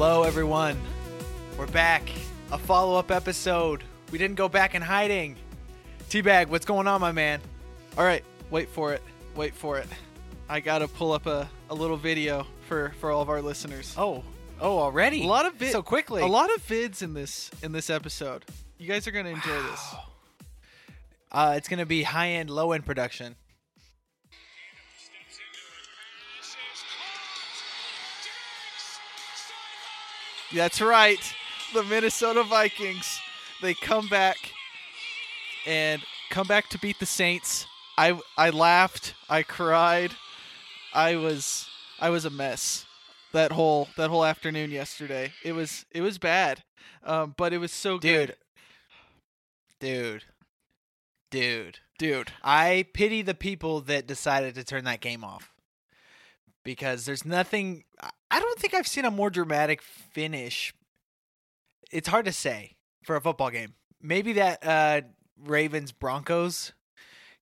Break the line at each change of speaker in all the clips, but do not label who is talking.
Hello, everyone. We're back. A follow up episode. We didn't go back in hiding. Teabag, what's going on, my man?
All right, wait for it. Wait for it. I gotta pull up a, a little video for, for all of our listeners.
Oh, oh, already?
a lot of vid-
so quickly.
A lot of vids in this in this episode. You guys are gonna enjoy this.
Uh, it's gonna be high end, low end production.
That's right. The Minnesota Vikings. They come back and come back to beat the Saints. I I laughed, I cried. I was I was a mess. That whole that whole afternoon yesterday. It was it was bad. Um, but it was so good.
Dude.
good.
Dude. Dude.
Dude.
I pity the people that decided to turn that game off. Because there's nothing I- don't think I've seen a more dramatic finish. It's hard to say for a football game. Maybe that uh Ravens Broncos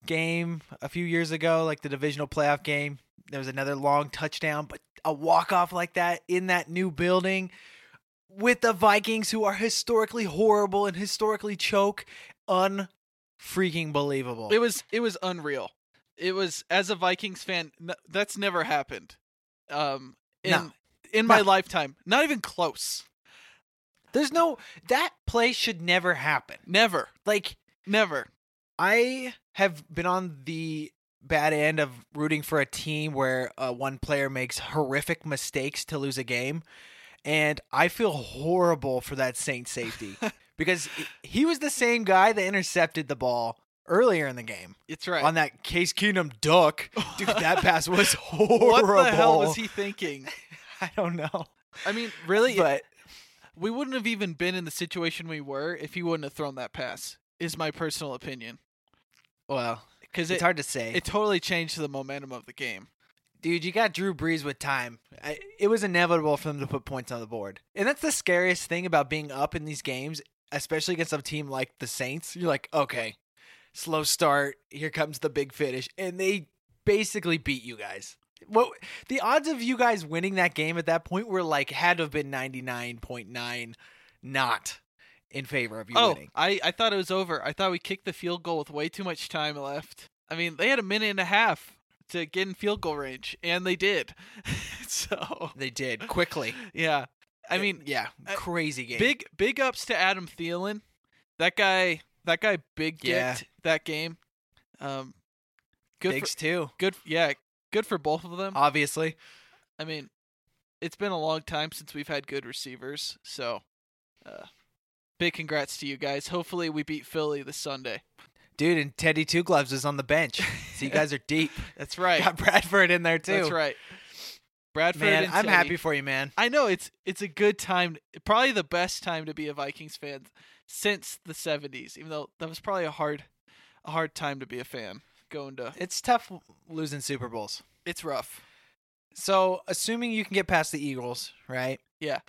game a few years ago, like the divisional playoff game. There was another long touchdown, but a walk off like that in that new building with the Vikings who are historically horrible and historically choke. Unfreaking believable.
It was it was unreal. It was as a Vikings fan, that's never happened. Um, in
No.
in my
No.
lifetime, not even close.
There's no that play should never happen.
Never,
Like
never.
I have been on the bad end of rooting for a team where uh, one player makes horrific mistakes to lose a game, and I feel horrible for that Saint safety because he was the same guy that intercepted the ball earlier in the game
It's right.
on that Case Keenum duck. Dude, that pass was horrible.
what the hell was he thinking?
I don't know.
I mean, really,
But
we wouldn't have even been in the situation we were if he wouldn't have thrown that pass. Is my personal opinion
well,
because
it's
it
hard to say.
it totally changed the momentum of the game.
Dude, you got Drew Brees with time. I, it was inevitable for them to put points on the board. And that's the scariest thing about being up in these games, especially against a team like the Saints. You're like, okay, slow start. Here comes the big finish. And they basically beat you guys. What the odds of you guys winning that game at that point were like had to have been 99.9 not in favor of you
oh,
winning.
I I thought it was over. I thought we kicked the field goal with way too much time left. I mean, they had a minute and a half to get in field goal range, and they did. so
They did quickly.
yeah, I mean,
yeah,
uh,
crazy game.
big big ups to Adam Thielen. That guy, that guy, big dicked
Yeah.
that game. Um, good
Bigs
for
too,
good. Yeah, good for both of them.
obviously.
I mean, it's been a long time since we've had good receivers, so uh, big congrats to you guys. Hopefully, we beat Philly this Sunday.
Dude, and Teddy Two Gloves is on the bench. So you guys are deep.
That's right.
Got Bradford in there too.
That's right. Bradford
Man,
and
I'm
Teddy.
happy for you, man.
I know it's it's a good time, probably the best time to be a Vikings fan since the '70s. Even though that was probably a hard, a hard time to be a fan. Going to
It's tough losing Super Bowls.
it's rough.
So, assuming you can get past the Eagles, right?
Yeah.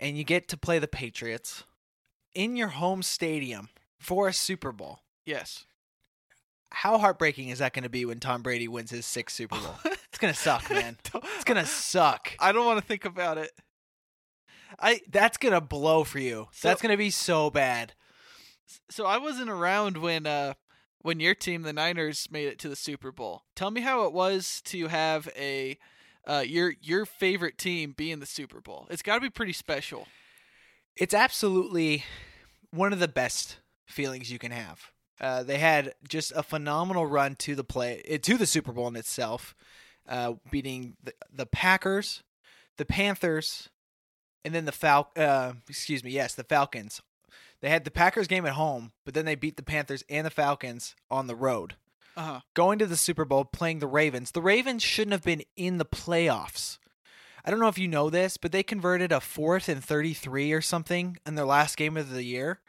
And you get to play the Patriots in your home stadium for a Super Bowl.
Yes.
How heartbreaking is that going to be when Tom Brady wins his sixth Super Bowl? it's going to suck, man. It's going to suck.
I don't want to think about it. I
That's going to blow for you.
So-
That's going to be so bad.
so I wasn't around when uh when your team, the Niners, made it to the Super Bowl. Tell me how it was to have a uh your your favorite team be in the Super Bowl. It's got to be pretty special.
It's absolutely one of the best feelings you can have. Uh, they had just a phenomenal run to the play eh, to the Super Bowl in itself, uh, beating the, the Packers, the Panthers, and then the Fal. Uh, excuse me, yes, the Falcons. They had the Packers game at home, but then they beat the Panthers and the Falcons on the road.
Uh huh.
Going to the Super Bowl, playing the Ravens. The Ravens shouldn't have been in the playoffs. I don't know if you know this, but they converted a fourth and 33 or something in their last game of the year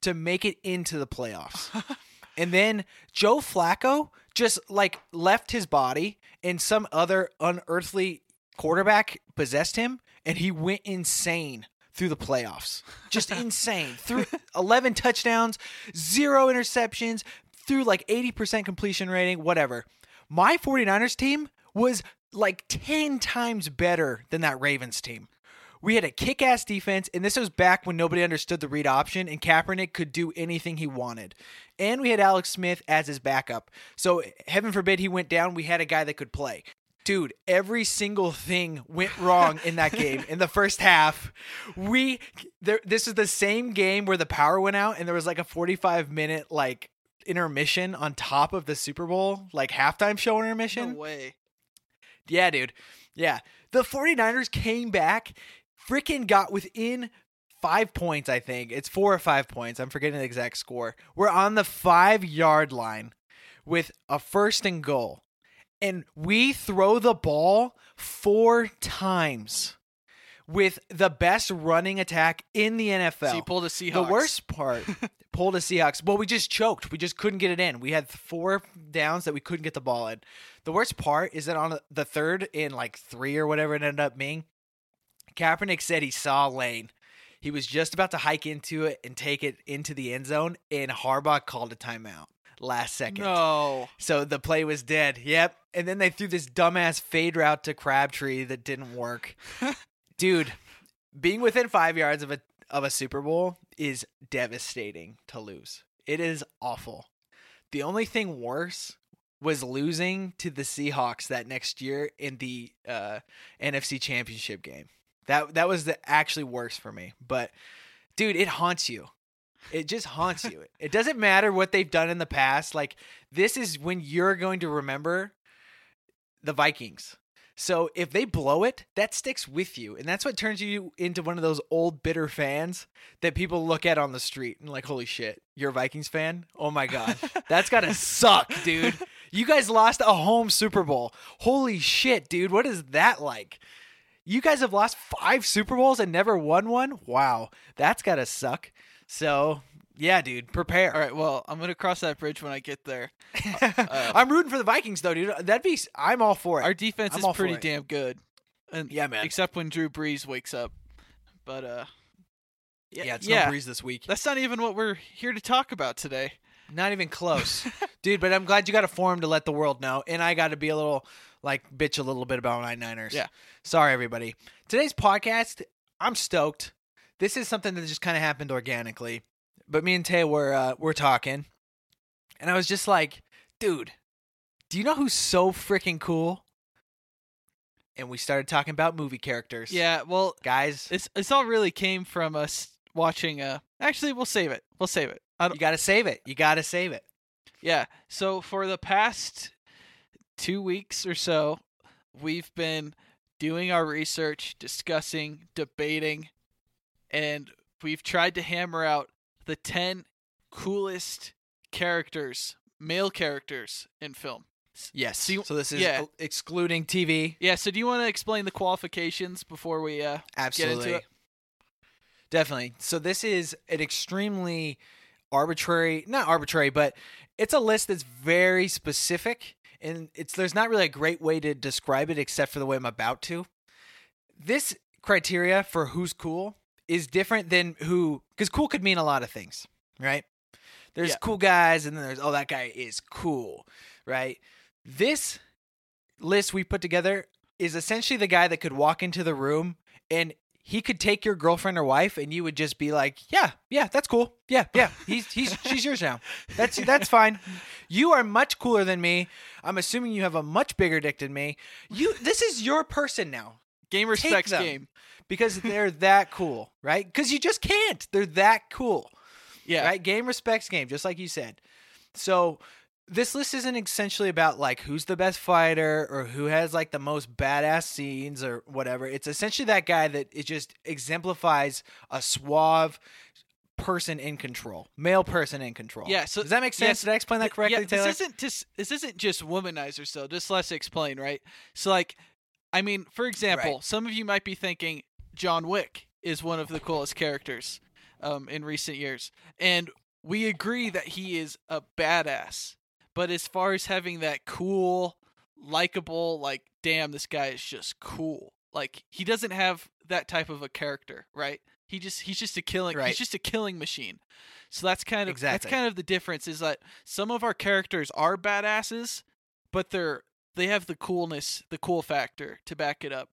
to make it into the playoffs. and then Joe Flacco just like left his body and some other unearthly quarterback possessed him and he went insane through the playoffs. Just insane. Threw 11 touchdowns, zero interceptions, threw like 80% completion rating, whatever. My 49ers team was like 10 times better than that Ravens team. We had a kick ass defense, and this was back when nobody understood the read option, and Kaepernick could do anything he wanted. And we had Alex Smith as his backup. So, heaven forbid he went down, we had a guy that could play. Dude, every single thing went wrong in that game in the first half. We there this is the same game where the power went out and there was like a 45 minute like intermission on top of the Super Bowl, like halftime show intermission.
No way.
Yeah, dude. Yeah. The 49ers came back, freaking got within five points, I think. It's four or five points. I'm forgetting the exact score. We're on the five yard line with a first and goal. And we throw the ball four times with the best running attack in the NFL.
So you pulled a Seahawks.
The worst part, pulled a Seahawks. Well, we just choked. We just couldn't get it in. We had four downs that we couldn't get the ball in. The worst part is that on the third in like three or whatever it ended up being, Kaepernick said he saw Lane. He was just about to hike into it and take it into the end zone, and Harbaugh called a timeout last second.
No.
So the play was dead. Yep. And then they threw this dumbass fade route to Crabtree that didn't work. Dude, being within five yards of a of a Super Bowl is devastating to lose. It is awful. The only thing worse was losing to the Seahawks that next year in the uh, NFC Championship game. That that was the actually worse for me. But dude, it haunts you. It just haunts you. It doesn't matter what they've done in the past. Like this is when you're going to remember the Vikings. So if they blow it, that sticks with you. And that's what turns you into one of those old bitter fans that people look at on the street and like, holy shit, you're a Vikings fan? Oh my God. That's gotta suck, dude. You guys lost a home Super Bowl. Holy shit, dude. What is that like? You guys have lost five Super Bowls and never won one? Wow. That's gotta suck. So yeah, dude, prepare.
All right, well, I'm gonna cross that bridge when I get there.
I'm rooting for the Vikings though, dude. That'd be I'm all for it.
Our defense
I'm
is pretty damn good, and
Yeah, man.
except when Drew Brees wakes up. But uh, yeah,
yeah, it's
yeah,
no breeze this week.
that's not even what we're here to talk about today.
Not even close, dude. But I'm glad you got a forum to let the world know, and I got to be a little like bitch a little bit about my Niners.
Yeah.
Sorry, everybody. Today's podcast, I'm stoked. This is something that just kind of happened organically, but me and Tay were uh, we're talking, and I was just like, dude, do you know who's so freaking cool? And we started talking about movie characters.
Yeah, well,
guys,
it's it's all really came from us watching. Uh, actually, we'll save it. We'll save it.
You got to save it. You got to save it.
Yeah. So for the past two weeks or so, we've been doing our research, discussing, debating, and we've tried to hammer out the 10 coolest characters, male characters in film.
Yes.
So you-
so this is
yeah.
excluding TV.
Yeah, so do you want to explain the qualifications before we uh
Absolutely.
it?
Definitely. So this is an extremely arbitrary, not arbitrary, but it's a list that's very specific and it's there's not really a great way to describe it except for the way I'm about to. This criteria for who's cool is different than who cuz cool could mean a lot of things, right? There's
Yeah.
cool guys and then there's oh that guy is cool, right? This list we put together is essentially the guy that could walk into the room and he could take your girlfriend or wife and you would just be like, "Yeah, yeah, that's cool. Yeah, yeah. He's he's she's yours now. That's that's fine. You are much cooler than me. I'm assuming you have a much bigger dick than me. You this is your person now
Game respects game.
because they're that cool, right? Cuz you just can't. They're that cool.
Yeah.
Right? Game respects game, just like you said. So this list isn't essentially about like who's the best fighter or who has like the most badass scenes or whatever. It's essentially that guy that it just exemplifies a suave person in control, male person in control.
Yeah, so-
does that make sense? Did I explain that correctly,
yeah,
Taylor?
This isn't just this isn't just womanizers though. Just let's explain, right? So like I mean, for example,
Right.
some of you might be thinking John Wick is one of the coolest characters um, in recent years. And we agree that he is a badass. But as far as having that cool, likable, like, damn, this guy is just cool. Like he doesn't have that type of a character, right? He just he's just a killing
Right.
he's just a killing machine. So that's kind of
Exactly.
that's kind of the difference is that some of our characters are badasses, but they're they have the coolness, the cool factor to back it up.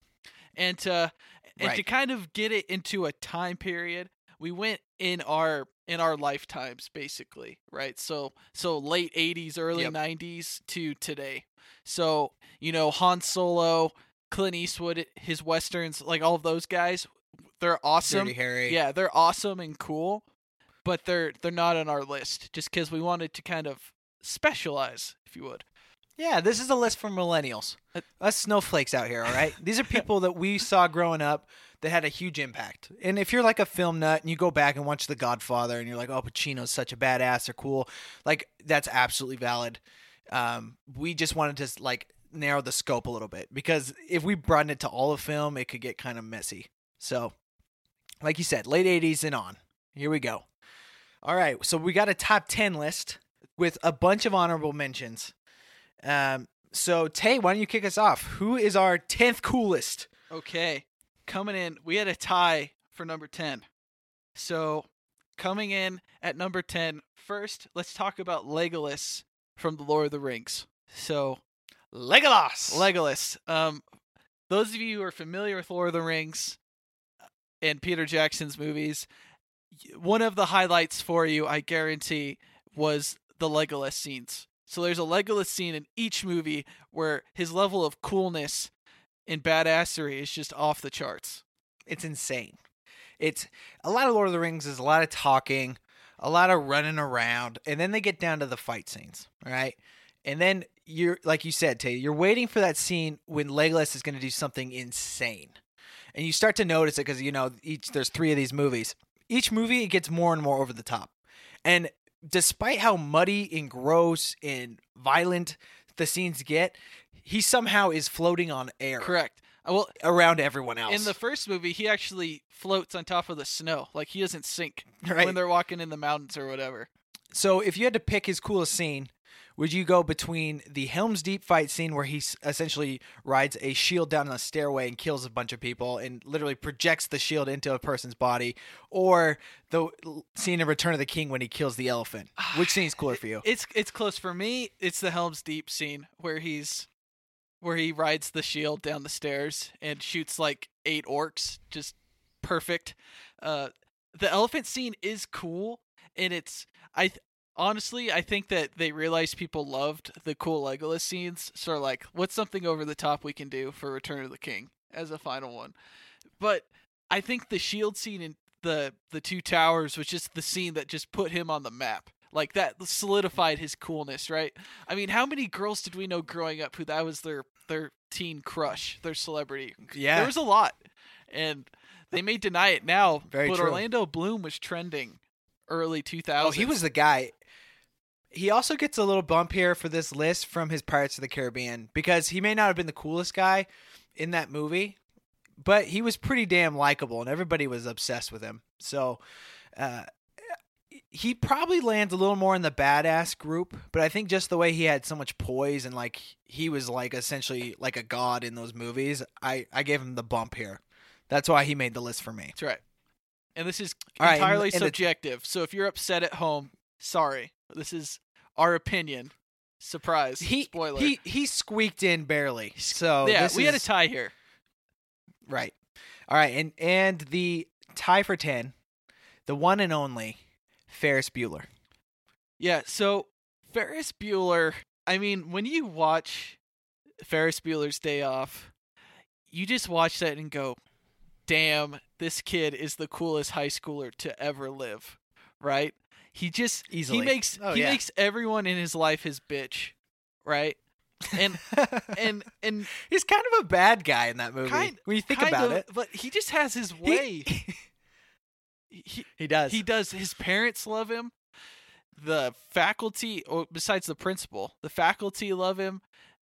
And uh and to kind of get it into a time period, we went in our in our lifetimes basically, right? So so late 80s, early
Yep.
90s to today. So, you know, Han Solo, Clint Eastwood, his westerns, like all of those guys, they're awesome. Yeah, they're awesome and cool, but they're they're not on our list just cuz we wanted to kind of specialize, if you would.
Yeah, this is a list for millennials.
Uh,
Us snowflakes out here, all right? These are people that we saw growing up that had a huge impact. And if you're like a film nut and you go back and watch The Godfather and you're like, oh, Pacino's such a badass or cool, like that's absolutely valid. Um, we just wanted to like narrow the scope a little bit because if we broaden it to all of film, it could get kind of messy. So, like you said, late 80s and on. Here we go. All right, so we got a top 10 list with a bunch of honorable mentions. Um, so Tay, why don't you kick us off? Who is our tenth coolest?
Okay. Coming in, we had a tie for number 10. So, coming in at number 10, first, let's talk about Legolas from The Lord of the Rings. So,
Legolas.
Legolas. Um, those of you who are familiar with Lord of the Rings and Peter Jackson's movies, one of the highlights for you, I guarantee, was the Legolas scenes. So there's a Legolas scene in each movie where his level of coolness and badassery is just off the charts.
it's insane. It's a lot of Lord of the Rings is a lot of talking, a lot of running around, and then they get down to the fight scenes, right? And then you're like you said, Tay, you're waiting for that scene when Legolas is going to do something insane, and you start to notice it because you know each there's three of these movies. Each movie it gets more and more over the top, and despite how muddy and gross and violent the scenes get, he somehow is floating on air
Correct. Uh, Well,
around everyone else.
in the first movie, he actually floats on top of the snow. Like he doesn't sink
right.
when they're walking in the mountains or whatever.
So if you had to pick his coolest scene, would you go between the Helm's Deep fight scene where he s- essentially rides a shield down a stairway and kills a bunch of people and literally projects the shield into a person's body, or the scene in Return of the King when he kills the elephant? Which scene's cooler for you?
It's it's close for me. It's the Helm's Deep scene where he's where he rides the shield down the stairs and shoots like eight orcs. Just perfect. Uh, the elephant scene is cool, and it's I honestly I think that they realized people loved the cool Legolas scenes. So like, what's something over the top we can do for Return of the King as a final one? But I think the shield scene in the the two towers was just the scene that just put him on the map. Like that solidified his coolness, right? I mean, how many girls did we know growing up who that was their their teen crush, their celebrity?
yeah,
There was a lot, and they may deny it now.
Very
but
true.
Orlando Bloom was trending early 2000s.
oh, he was the guy. He also gets a little bump here for this list from his Pirates of the Caribbean because he may not have been the coolest guy in that movie, but he was pretty damn likable and everybody was obsessed with him. So, uh, he probably lands a little more in the badass group, but I think just the way he had so much poise and like he was like essentially like a god in those movies, I I gave him the bump here. That's why he made the list for me.
That's right. And this is
All right, and-
entirely
and
subjective. so if you're upset at home, sorry. This is our opinion. Surprise.
He
Spoiler.
he he squeaked in barely. So
yeah, we had a tie here.
Right. All right, and and the tie for ten, the one and only Ferris Bueller.
Yeah, so Ferris Bueller, I mean, when you watch Ferris Bueller's Day Off, you just watch that and go, "Damn, this kid is the coolest high schooler to ever live." Right? He just
Easily.
he makes
Oh,
he
yeah.
makes everyone in his life his bitch, right? And and and
He's kind of a bad guy in that movie.
Kind-
when you think about
of,
it,
but he just has his
He-
way. he,
he does.
He does. His parents love him. The faculty, or besides the principal, the faculty love him.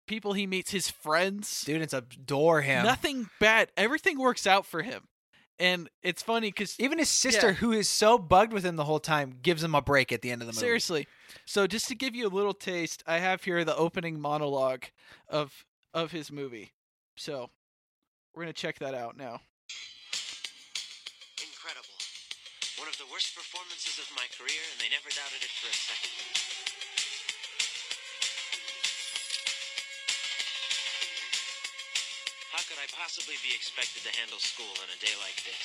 People he meets, his friends,
Students adore him.
nothing bad. Everything works out for him, and it's funny because
Even his sister,
Yeah.
who is so bugged with him the whole time, gives him a break at the end of the movie.
seriously. So just to give you a little taste, I have here the opening monologue of of his movie. So we're gonna check that out now.
Incredible. One of the worst performances of my career, and they never doubted it for a second. How could I possibly be expected to handle school on a day like this?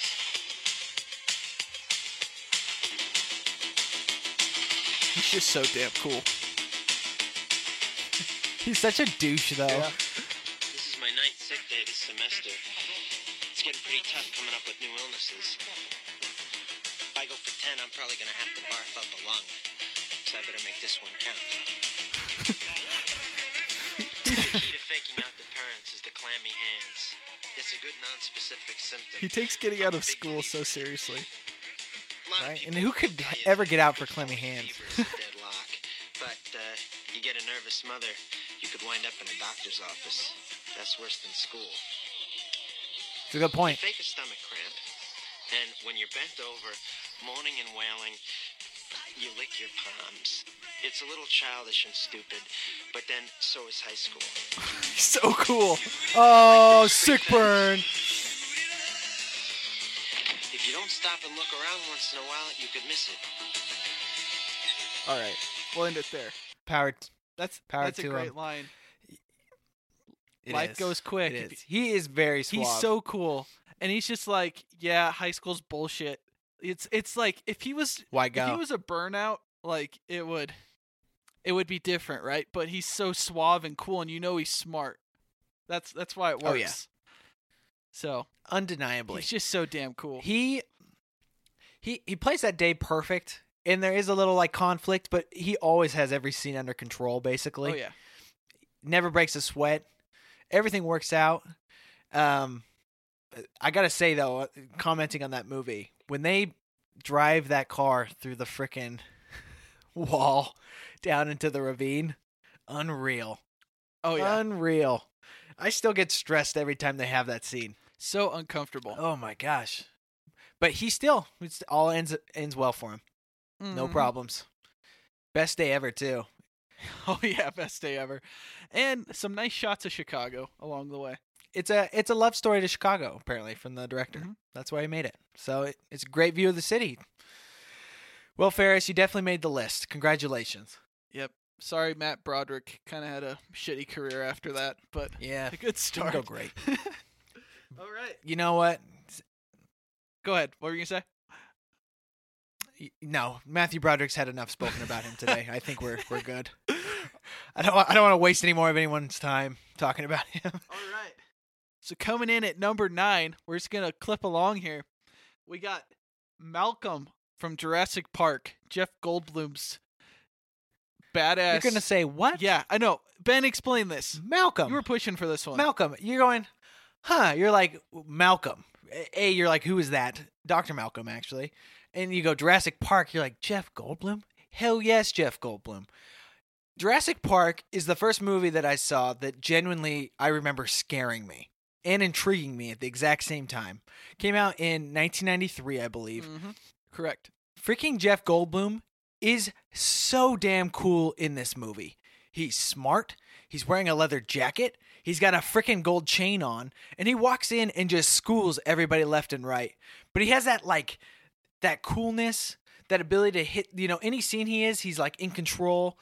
He's just so damn cool.
He's such a douche, though.
This is my ninth sick day this semester. It's getting pretty tough coming up with new illnesses. If I go for 10, I'm probably gonna have to barf up a lung. So I better make this one count. clammy hands. It's a good non-specific symptom.
He takes getting out of school so seriously.
A lot of
Right? And who could ever get out for clammy hands?
fever is a deadlock. But uh, you get a nervous mother, you could wind up in a doctor's office. That's worse than school.
It's a good point.
You fake a stomach cramp, and when you're bent over, moaning and wailing, you lick your palms. It's a little childish and stupid, but then so is high school.
He's so cool.
Oh, sick burn.
If you don't stop and look around once in a while, you could miss it.
All right, we'll end it there.
Power.
That's
Power
that's a great
him.
line.
it
Life
is.
goes quick.
It is. He is very suave.
He's so cool, and he's just like, yeah, high school's bullshit. It's it's like if he was
Why
if he was a burnout, like it would, it would be different, right? But he's so suave and cool, and you know he's smart. That's that's why it works.
Oh, yeah.
So
Undeniably.
he's just so damn cool.
he he he plays that day perfect and there is a little like conflict but he always has every scene under control basically
oh yeah.
never breaks a sweat everything works out um i gotta say though uh, commenting on that movie when they drive that car through the frickin' wall down into the ravine unreal
Oh yeah.
unreal i still get stressed every time they have that scene
so uncomfortable.
Oh my gosh. But he still it's all ends ends well for him. No
Mhm.
problems. Best day ever too.
Oh yeah, best day ever, and some nice shots of Chicago along the way.
It's a it's a love story to Chicago apparently from the director.
Mhm.
That's why he made it. So it, it's a great view of the city. Well, Ferris, you definitely made the list. Congratulations.
Yep. Sorry, Matt Broderick kind of had a shitty career after that, but
Yeah,
a good
didn't
start.
go great.
All right.
You know what?
Go ahead. What were you gonna say?
No, Matthew Broderick's had enough spoken about him today. I think we're we're good. I don't I don't want to waste any more of anyone's time talking about him.
All right. So coming in at number nine, we're just gonna clip along here. We got Malcolm from Jurassic Park, Jeff Goldblum's badass.
You're gonna say what?
yeah, I know. Ben, explain this.
Malcolm.
You were pushing for this one.
Malcolm. You're going, huh? You're like Malcolm. A, you're like, who is that? Doctor Malcolm, actually. And you go Jurassic Park. You're like Jeff Goldblum. Hell yes, Jeff Goldblum. Jurassic Park is the first movie that I saw that genuinely I remember scaring me and intriguing me at the exact same time. Came out in 1993, I believe.
Mhm. Correct.
freaking Jeff Goldblum is so damn cool in this movie. He's smart. He's wearing a leather jacket. He's got a freaking gold chain on, and he walks in and just schools everybody left and right. But he has that like that coolness, that ability to hit. You know, any scene he is, he's like in control.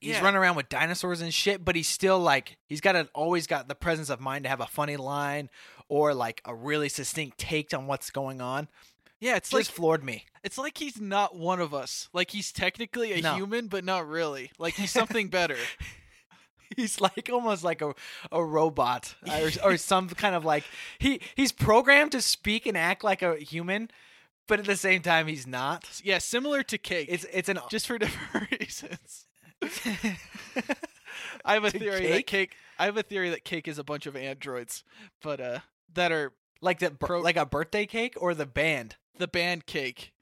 He's
Yeah.
running around with dinosaurs and shit, but he's still like he's got a, always got the presence of mind to have a funny line or like a really succinct take on what's going on.
Yeah, it's
Just
like
floored me.
it's like he's not one of us. Like he's technically a
No.
human, but not really. Like he's something better.
He's like almost like a, a robot or, or some kind of like he he's programmed to speak and act like a human, but at the same time he's not.
yeah, similar to Cake.
It's it's an
just for different reasons. I have a theory that
Cake?
Cake. I have a theory that Cake is a bunch of androids, but uh, that are
like that
Pro-
like a birthday cake or the band.
The band Cake.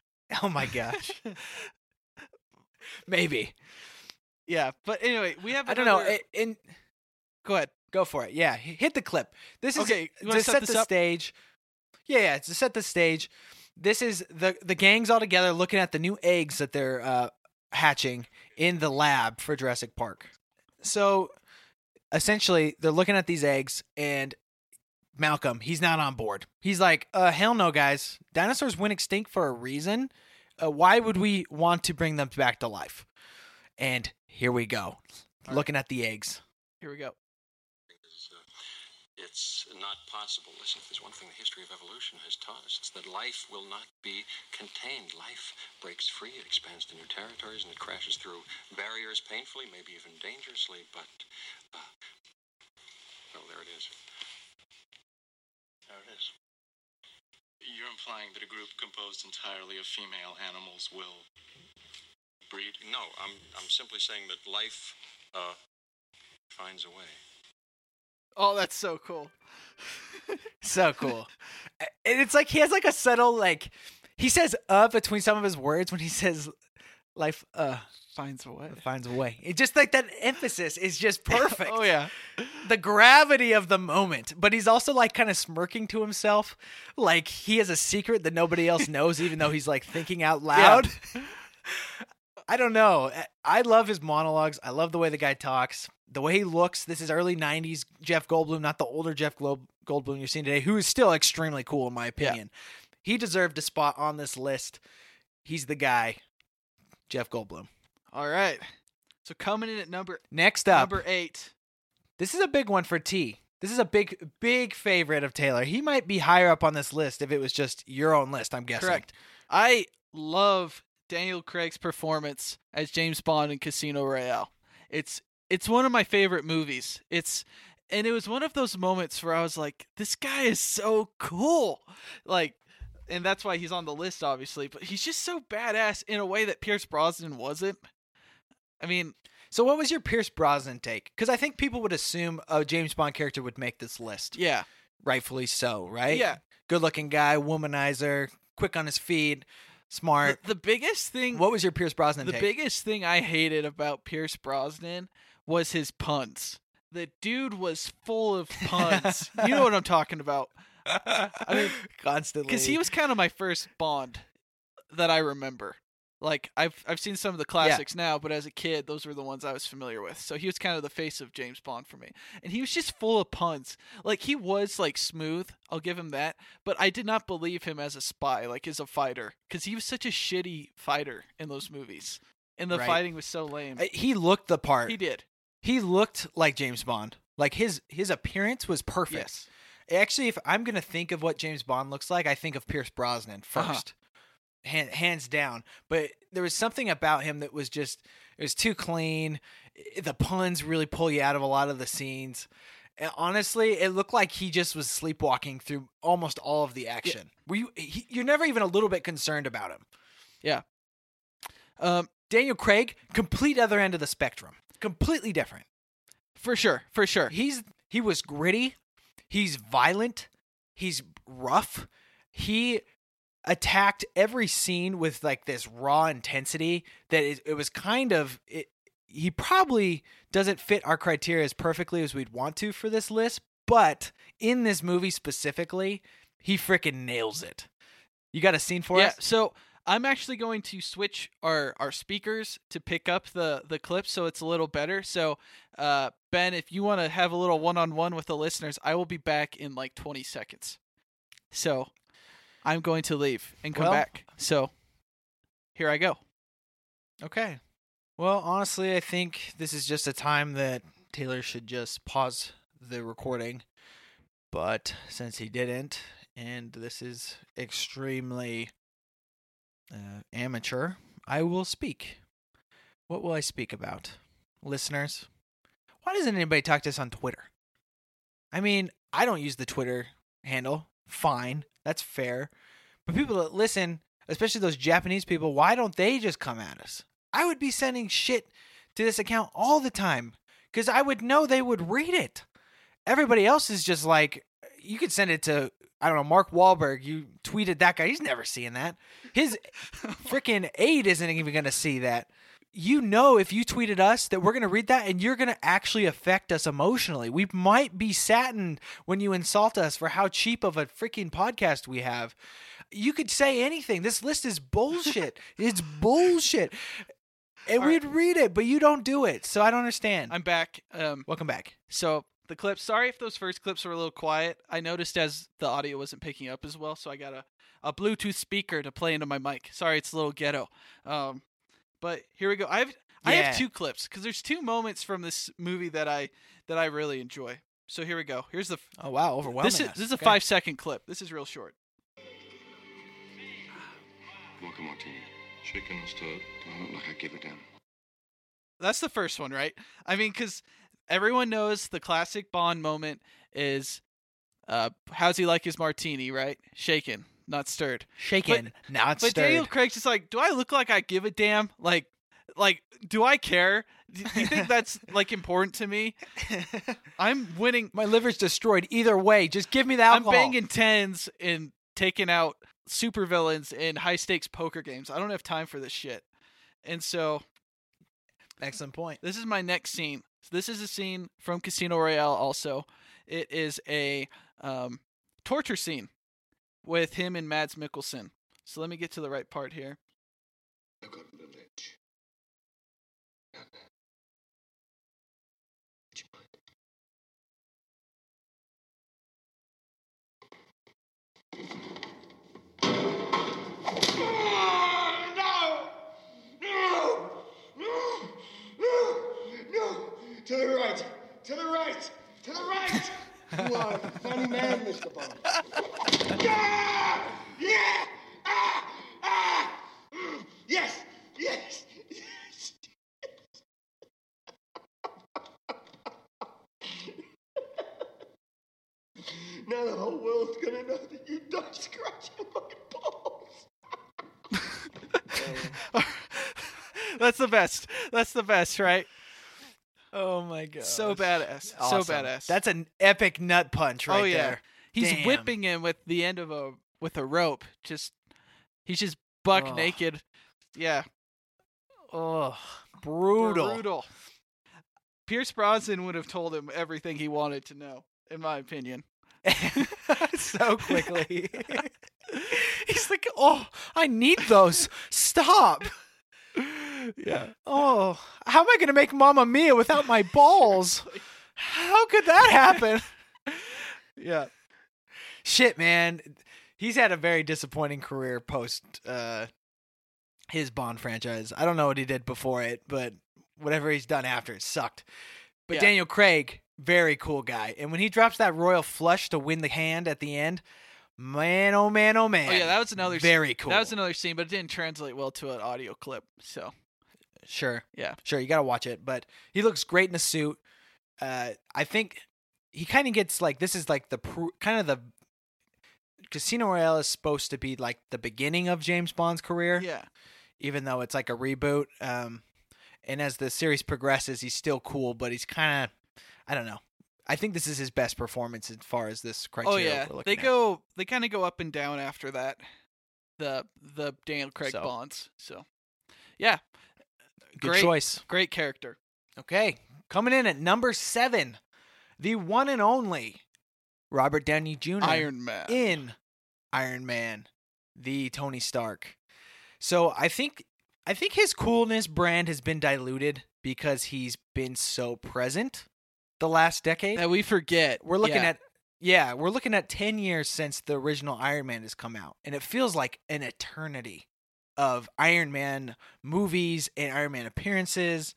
Oh my gosh, maybe
Yeah, but anyway, we have.
I don't know.
another-
It, in
Go ahead.
go for it. Yeah, hit the clip. This is
Okay, you
to set,
set
the
up?
stage. Yeah, yeah, to set the stage. This is the the gangs all together looking at the new eggs that they're uh, hatching in the lab for Jurassic Park. So essentially, they're looking at these eggs, and Malcolm, he's not on board. He's like, "Uh, hell no, guys! Dinosaurs went extinct for a reason. Uh, why would we want to bring them back to life?" And here we go,
right.
looking at the eggs.
Here we go.
It's not possible. Listen, if there's one thing the history of evolution has taught us, it's that life will not be contained. Life breaks free, it expands to new territories, and it crashes through barriers painfully, maybe even dangerously, but. Uh, well, there it is. There it is.
You're implying that a group composed entirely of female animals will breed?
No, I'm, I'm simply saying that life uh, finds a way.
Oh, that's so cool.
so cool. And it's like he has like a subtle like he says uh between some of his words when he says life uh
Finds a way.
finds a way. It just like that emphasis is just oh, perfect.
oh yeah.
The gravity of the moment, but he's also like kind of smirking to himself, like he has a secret that nobody else knows, even though he's like thinking out loud. I don't know. I love his monologues. I love the way the guy talks, the way he looks. This is early '90s Jeff Goldblum, not the older Jeff Goldblum you're seeing today, who is still extremely cool in my opinion. He deserved a spot on this list. He's the guy, Jeff Goldblum.
All right. So coming in at number
Next up,
number eight.
This is a big one for T. This is a big, big favorite of Taylor. He might be higher up on this list if it was just your own list. I'm guessing.
Correct. I love Daniel Craig's performance as James Bond in Casino Royale. It's it's one of my favorite movies. It's and it was one of those moments where I was like, this guy is so cool. Like and that's why he's on the list obviously, but he's just so badass in a way that Pierce Brosnan wasn't. I mean,
So, what was your Pierce Brosnan take? Because I think people would assume a James Bond character would make this list.
yeah.
Rightfully so, right?
Yeah.
Good-looking guy, womanizer, quick on his feet,
The,
smart.
the biggest thing
what was your Pierce Brosnan
the
take?
biggest thing I hated about Pierce Brosnan was his puns. The dude was full of puns. you know what I'm talking about.
I
mean,
constantly
Because he was kind of my first Bond that I remember. Like I've I've seen some of the classics now, but as a kid, those were the ones I was familiar with. So he was kind of the face of James Bond for me, and he was just full of puns. Like he was like smooth, I'll give him that. But I did not believe him as a spy, like as a fighter, because he was such a shitty fighter in those movies, and the
Right.
fighting was so lame.
Uh, He looked the part.
He did.
He looked like James Bond. Like his his appearance was perfect.
Yes.
Actually, if I'm gonna think of what James Bond looks like, I think of Pierce Brosnan 1st
Uh-huh.
Hands down. But there was something about him that was just it was too clean. The puns really pull you out of a lot of the scenes. And honestly, it looked like he just was sleepwalking through almost all of the action. Were you? He, you're never even a little bit concerned about him. Yeah.
Um,
Daniel Craig, complete other end of the spectrum, completely different.
for sure, for sure.
He's he was gritty. He's violent. He's rough. He attacked every scene with like this raw intensity that it was kind of it, he probably doesn't fit our criteria as perfectly as we'd want to for this list, but in this movie specifically, he freaking nails it. You got a scene for us?
yeah.
us?
So I'm actually going to switch our our speakers to pick up the the clips so it's a little better. So uh, Ben, if you want to have a little one on one with the listeners, I will be back in like 20 seconds. So I'm going to leave and come
Well-
back. So here I go.
Okay. Well, honestly, I think this is just a time that Taylor should just pause the recording. But since he didn't, and this is extremely uh, amateur, I will speak. What will I speak about? Listeners, why doesn't anybody talk to us on Twitter? I mean, I don't use the Twitter handle. Fine. That's fair. But people that listen, especially those Japanese people, why don't they just come at us? I would be sending shit to this account all the time because I would know they would read it. Everybody else is just like, you could send it to, I don't know, Mark Wahlberg. You tweeted that guy. He's never seeing that. His freaking aide isn't even going to see that. You know, if you tweeted us, that we're going to read that and you're going to actually affect us emotionally. We might be saddened when you insult us for how cheap of a freaking podcast we have. You could say anything. This list is bullshit. it's bullshit. And
All right.
we'd read it, but you don't do it. So I don't understand.
I'm back. Um,
Welcome back.
so the clips. Sorry if those first clips were a little quiet. I noticed as the audio wasn't picking up as well, so I got a a Bluetooth speaker to play into my mic. Sorry, it's a little ghetto. Um, but here we go. I have I have two clips because there's two moments from this movie that I that I really enjoy. So here we go. Here's the.
Oh wow, overwhelming.
This is
us.
this is a
Okay.
five second clip. This is real short.
Vodka martini. Shaken and stirred. Do I look like I give a damn?
That's the first one, right? I mean, because everyone knows the classic Bond moment is, uh, how's he like his martini, right? Shaken, not stirred.
shaken, not
But
stirred.
But Daniel Craig's just like, do I look like I give a damn? Like, like, do I care? Do you think that's like important to me? I'm winning.
My liver's destroyed. Either way, just give me the
I'm banging tens and taking out supervillains in high stakes poker games. I don't have time for this shit. And so
Excellent point.
This is my next scene. So this is a scene from Casino Royale. Also, it is a um, torture scene with him and Mads Mikkelsen. So let me get to the right part here.
To the right! To the right! To the right! You are a funny man, Mr. Bond. Ah! Yeah! Ah! Ah! Yes! Yes! Yes! now the whole world's gonna know that you died scratching my balls.
That's the best. That's the best, right?
Oh my god.
So badass.
Awesome.
So badass.
That's an epic nut punch oh, right
oh yeah.
there.
He's
Damn.
whipping him with the end of a with a rope. Just he's just buck
Ugh.
naked. Yeah.
Oh, brutal.
Brutal. Pierce Brosnan would have told him everything he wanted to know, in my opinion.
so quickly. He's like, "Oh, I need those. Stop."
Yeah.
Oh, how am I going to make Mamma Mia without my balls? How could that happen?
Yeah.
Shit, man. He's had a very disappointing career post uh, his Bond franchise. I don't know what he did before it, but whatever he's done after it sucked. But
Yeah.
Daniel Craig, very cool guy. And when he drops that royal flush to win the hand at the end, man, oh man, oh man.
Oh yeah, that was another
very cool.
That was another scene, but it didn't translate well to an audio clip. So
Sure.
Yeah.
Sure, you got to watch it, but he looks great in a suit. Uh I think he kind of gets like this is like the pr- kind of the Casino Royale is supposed to be like the beginning of James Bond's career,
yeah,
even though it's like a reboot. Um and as the series progresses, he's still cool, but he's kind of I don't know. I think this is his best performance as far as this criteria.
oh yeah, they
at.
go they kind of go up and down after that. The the Daniel Craig
So.
bonds. So yeah,
Good
great
choice.
great character.
Okay, coming in at number seven, the one and only Robert Downey Jr.
Iron Man.
in Iron Man, the Tony Stark. So I think I think his coolness brand has been diluted because he's been so present the last decade.
that we forget.
We're looking
Yeah.
at yeah, we're looking at 10 years since the original Iron Man has come out and it feels like an eternity of Iron Man movies and Iron Man appearances.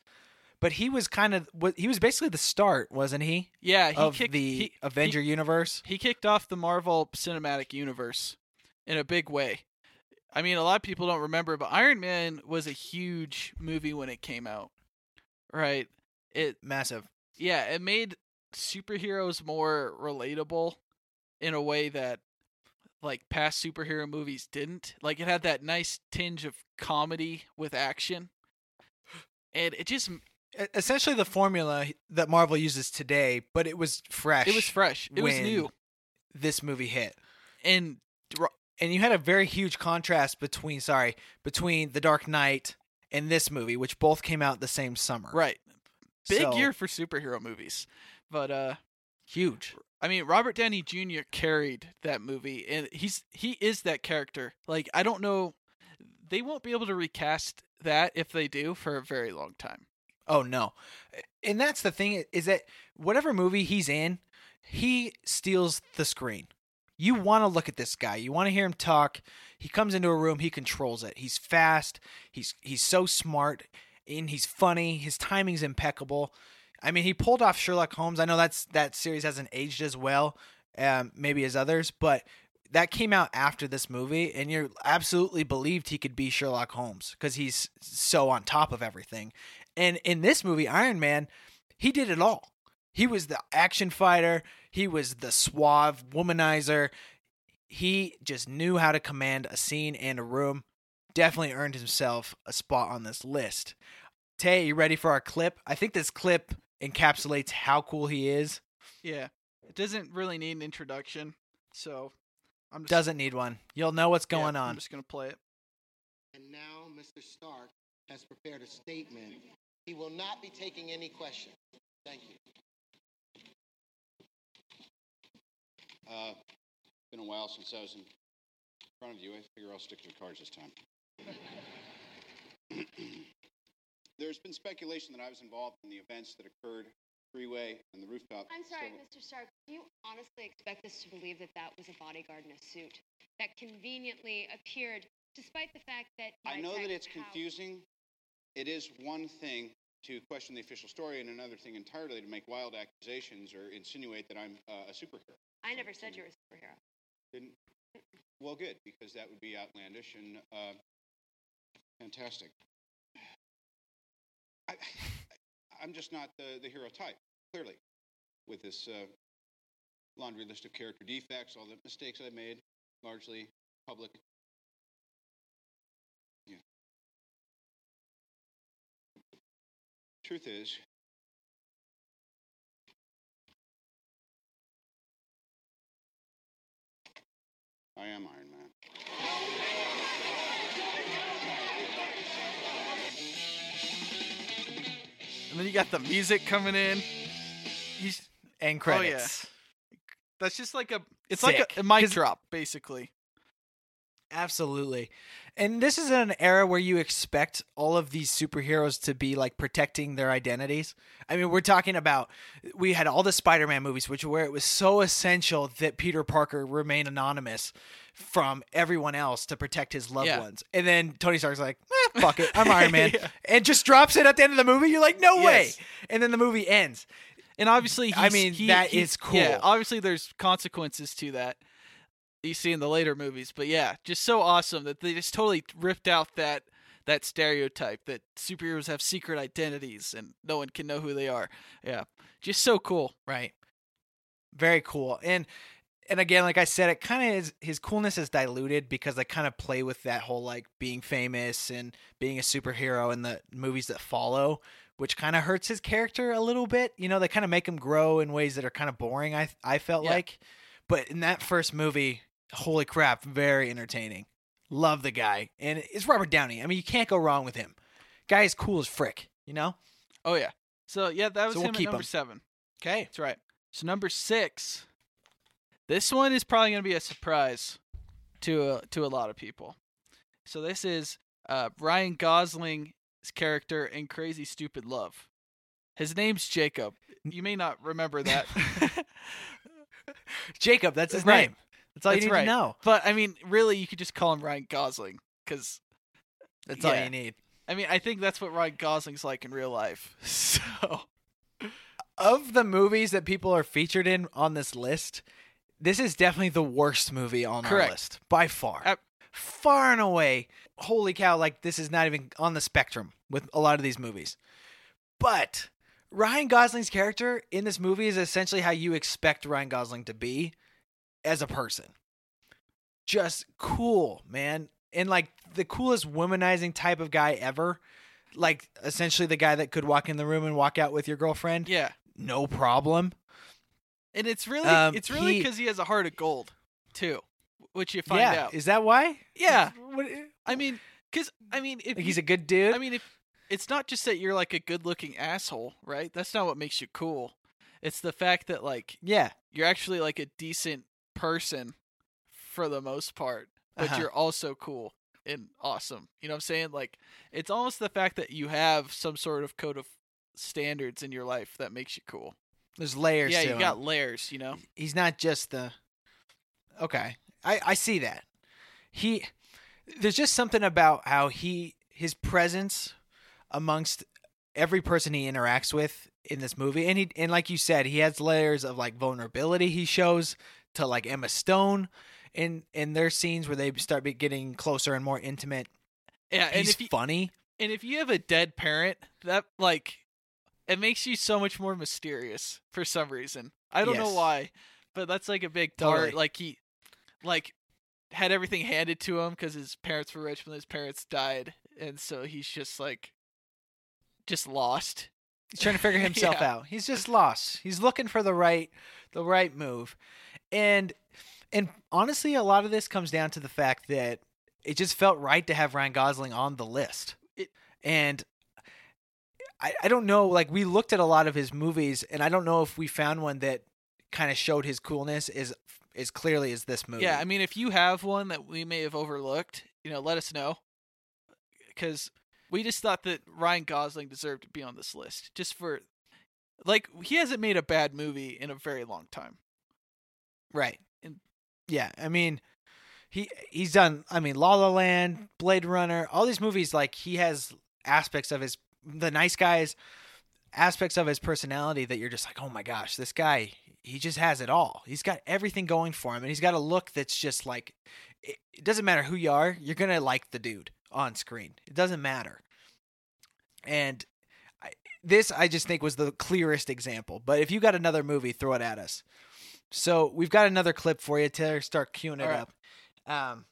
But he was kind of he was basically the start, wasn't he?
yeah he
of
kicked
the
he,
Avenger universe.
he kicked off the Marvel Cinematic Universe in a big way. I mean, a lot of people don't remember, but Iron Man was a huge movie when it came out. Right? It
Massive.
yeah, it made superheroes more relatable in a way that like past superhero movies didn't. Like it had that nice tinge of comedy with action. And it just
Essentially the formula that Marvel uses today, but it was fresh.
it was fresh. It was new.
This movie hit.
And
and you had a very huge contrast between sorry between the dark knight and this movie which both came out the same summer
right. Big
So,
year for superhero movies. But uh
huge
I mean, Robert Downey Jr. carried that movie, and he's he is that character. Like, I don't know, they won't be able to recast that if they do for a very long time.
oh no. And that's the thing is that whatever movie he's in he steals the screen. You want to look at this guy. You want to hear him talk. He comes into a room he controls it. He's fast. He's he's so smart and he's funny. His timing's impeccable I mean, he pulled off Sherlock Holmes. I know that's that series hasn't aged as well, um, maybe as others, but that came out after this movie, and you absolutely believed he could be Sherlock Holmes because he's so on top of everything. And in this movie, Iron Man, he did it all. He was the action fighter. He was the suave womanizer. He just knew how to command a scene and a room. Definitely earned himself a spot on this list. Tay, you ready for our clip? I think this clip encapsulates how cool he is.
Yeah. It doesn't really need an introduction, so I'm just
Doesn't need one. You'll know what's
yeah,
going
I'm
on.
just gonna play it.
And now Mr. Stark has prepared a statement. He will not be taking any questions. Thank you.
Uh, been a while since I was in front of you. I figure I'll stick to the cards this time. There's been speculation that I was involved in the events that occurred freeway and the rooftop.
I'm sorry,
several-
Mr. Stark. Do you honestly expect us to believe that that was a bodyguard in a suit that conveniently appeared, despite the fact that
I know that it's
House-
confusing. It is one thing to question the official story, and another thing entirely to make wild accusations or insinuate that I'm uh, a superhero.
I never said you were a superhero.
Didn't? Well, good, because that would be outlandish and uh, fantastic. I, I'm just not the, the hero type, clearly, with this uh, laundry list of character defects, all the mistakes I made, largely public. Yeah. Truth is, I am Iron Man.
And then you got the music coming in. He's
And
Oh, yeah.
credits.
that's just like a it's
Sick.
like a, a mic drop, basically.
Absolutely. And this is an era where you expect all of these superheroes to be like protecting their identities. I mean, we're talking about we had all the Spider-Man movies which where it was so essential that Peter Parker remain anonymous from everyone else to protect his loved
Yeah.
ones. And then Tony Stark's like, eh, fuck it, I'm Iron Man.
Yeah.
And just drops it at the end of the movie. You're like, no way. And then the movie ends.
And obviously,
I mean,
he,
that
he-
is
Yeah,
cool.
obviously, there's consequences to that. You see in the later movies, but yeah, just so awesome that they just totally ripped out that that stereotype that superheroes have secret identities and no one can know who they are. Yeah, just so cool.
Right. Very cool. And and again, like I said, it kind of is his coolness is diluted because they kind of play with that whole like being famous and being a superhero in the movies that follow, which kind of hurts his character a little bit. You know, they kind of make him grow in ways that are kind of boring. I I felt
Yeah.
like, but in that first movie, holy crap, very entertaining. Love the guy, and it's Robert Downey. I mean, you can't go wrong with him. Guy is cool as frick. You know.
Oh yeah. So yeah, that was
So we'll
him
keep
at number
him.
seven.
Okay.
That's right. So number six. This one is probably going to be a surprise to a, to a lot of people. So this is uh, Ryan Gosling's character in Crazy Stupid Love. His name's Jacob. You may not remember that,
Jacob, that's his
Right.
name. That's all
That's
you need
right.
to know.
but I mean, really, you could just call him Ryan Gosling because
That's all you need.
I mean, I think that's what Ryan Gosling's like in real life. So
Of the movies that people are featured in on this list, this is definitely the worst movie on our
Correct.
list by far. Far and away. Holy cow, like this is not even on the spectrum with a lot of these movies. But Ryan Gosling's character in this movie is essentially how you expect Ryan Gosling to be as a person. Just cool, man. And like the coolest womanizing type of guy ever. Like essentially the guy that could walk in the room and walk out with your girlfriend.
yeah,
No problem.
and it's really
Um,
it's really because he has a heart of gold too, which you find
yeah.
out.
Is that why?
Yeah.
What-
I mean, because I mean, if
Like he's a good dude.
I mean, if it's not just that you're like a good-looking asshole, right? That's not what makes you cool. It's the fact that like
yeah.
you're actually like a decent person for the most part, but
Uh-huh.
you're also cool and awesome. You know what I'm saying? Like it's almost the fact that you have some sort of code of standards in your life that makes you cool.
There's layers
yeah, you
him.
got layers, you know.
He's not just the Okay. I I see that. He there's just something about how he his presence amongst every person he interacts with in this movie, and he and like you said, he has layers of like vulnerability he shows to like Emma Stone in in their scenes where they start be getting closer and more intimate.
Yeah, and
He's
if you,
funny.
and if you have a dead parent, that like it makes you so much more mysterious for some reason. I don't know why, but that's like a big dart.
Totally.
Like he, like had everything handed to him because his parents were rich when his parents died, and so he's just like just lost.
He's trying to figure himself
Yeah.
out. He's just lost. He's looking for the right the right move. And and honestly a lot of this comes down to the fact that it just felt right to have Ryan Gosling on the list.
It-
and I, I don't know, like we looked at a lot of his movies and I don't know if we found one that kind of showed his coolness as as clearly as this movie.
Yeah, I mean, if you have one that we may have overlooked, you know, let us know. Because we just thought that Ryan Gosling deserved to be on this list, just for, like, he hasn't made a bad movie in a very long time.
Right. Yeah, I mean, he he's done. I mean, La La Land, Blade Runner, all these movies. Like he has aspects of his the nice guys, aspects of his personality that you're just like, oh my gosh, this guy. He just has it all. He's got everything going for him, and he's got a look that's just like. It, doesn't matter who you are, you're gonna like the dude on screen. It doesn't matter. And I, this, I just think, was the clearest example. But if you got another movie, throw it at us. So we've got another clip for you. to start queuing it
All right.
up. Um,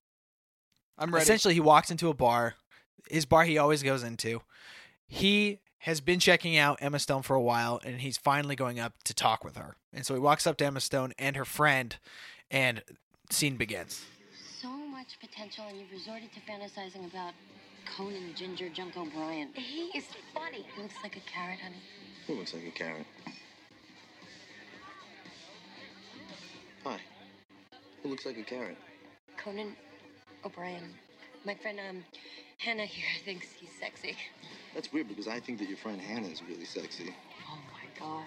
I'm ready.
essentially, he walks into a bar, his bar he always goes into. He has been checking out Emma Stone for a while, and he's finally going up to talk with her. And so he walks up to Emma Stone and her friend, and scene begins.
So much potential, and you've resorted to fantasizing about Conan Ginger Junk O'Brien. He is funny. He looks like a carrot, honey.
Who looks like a carrot? Who looks like a carrot?
Conan O'Brien. My friend, um, Hannah here thinks he's sexy.
That's weird because I think that your friend Hannah is really sexy.
Oh my god.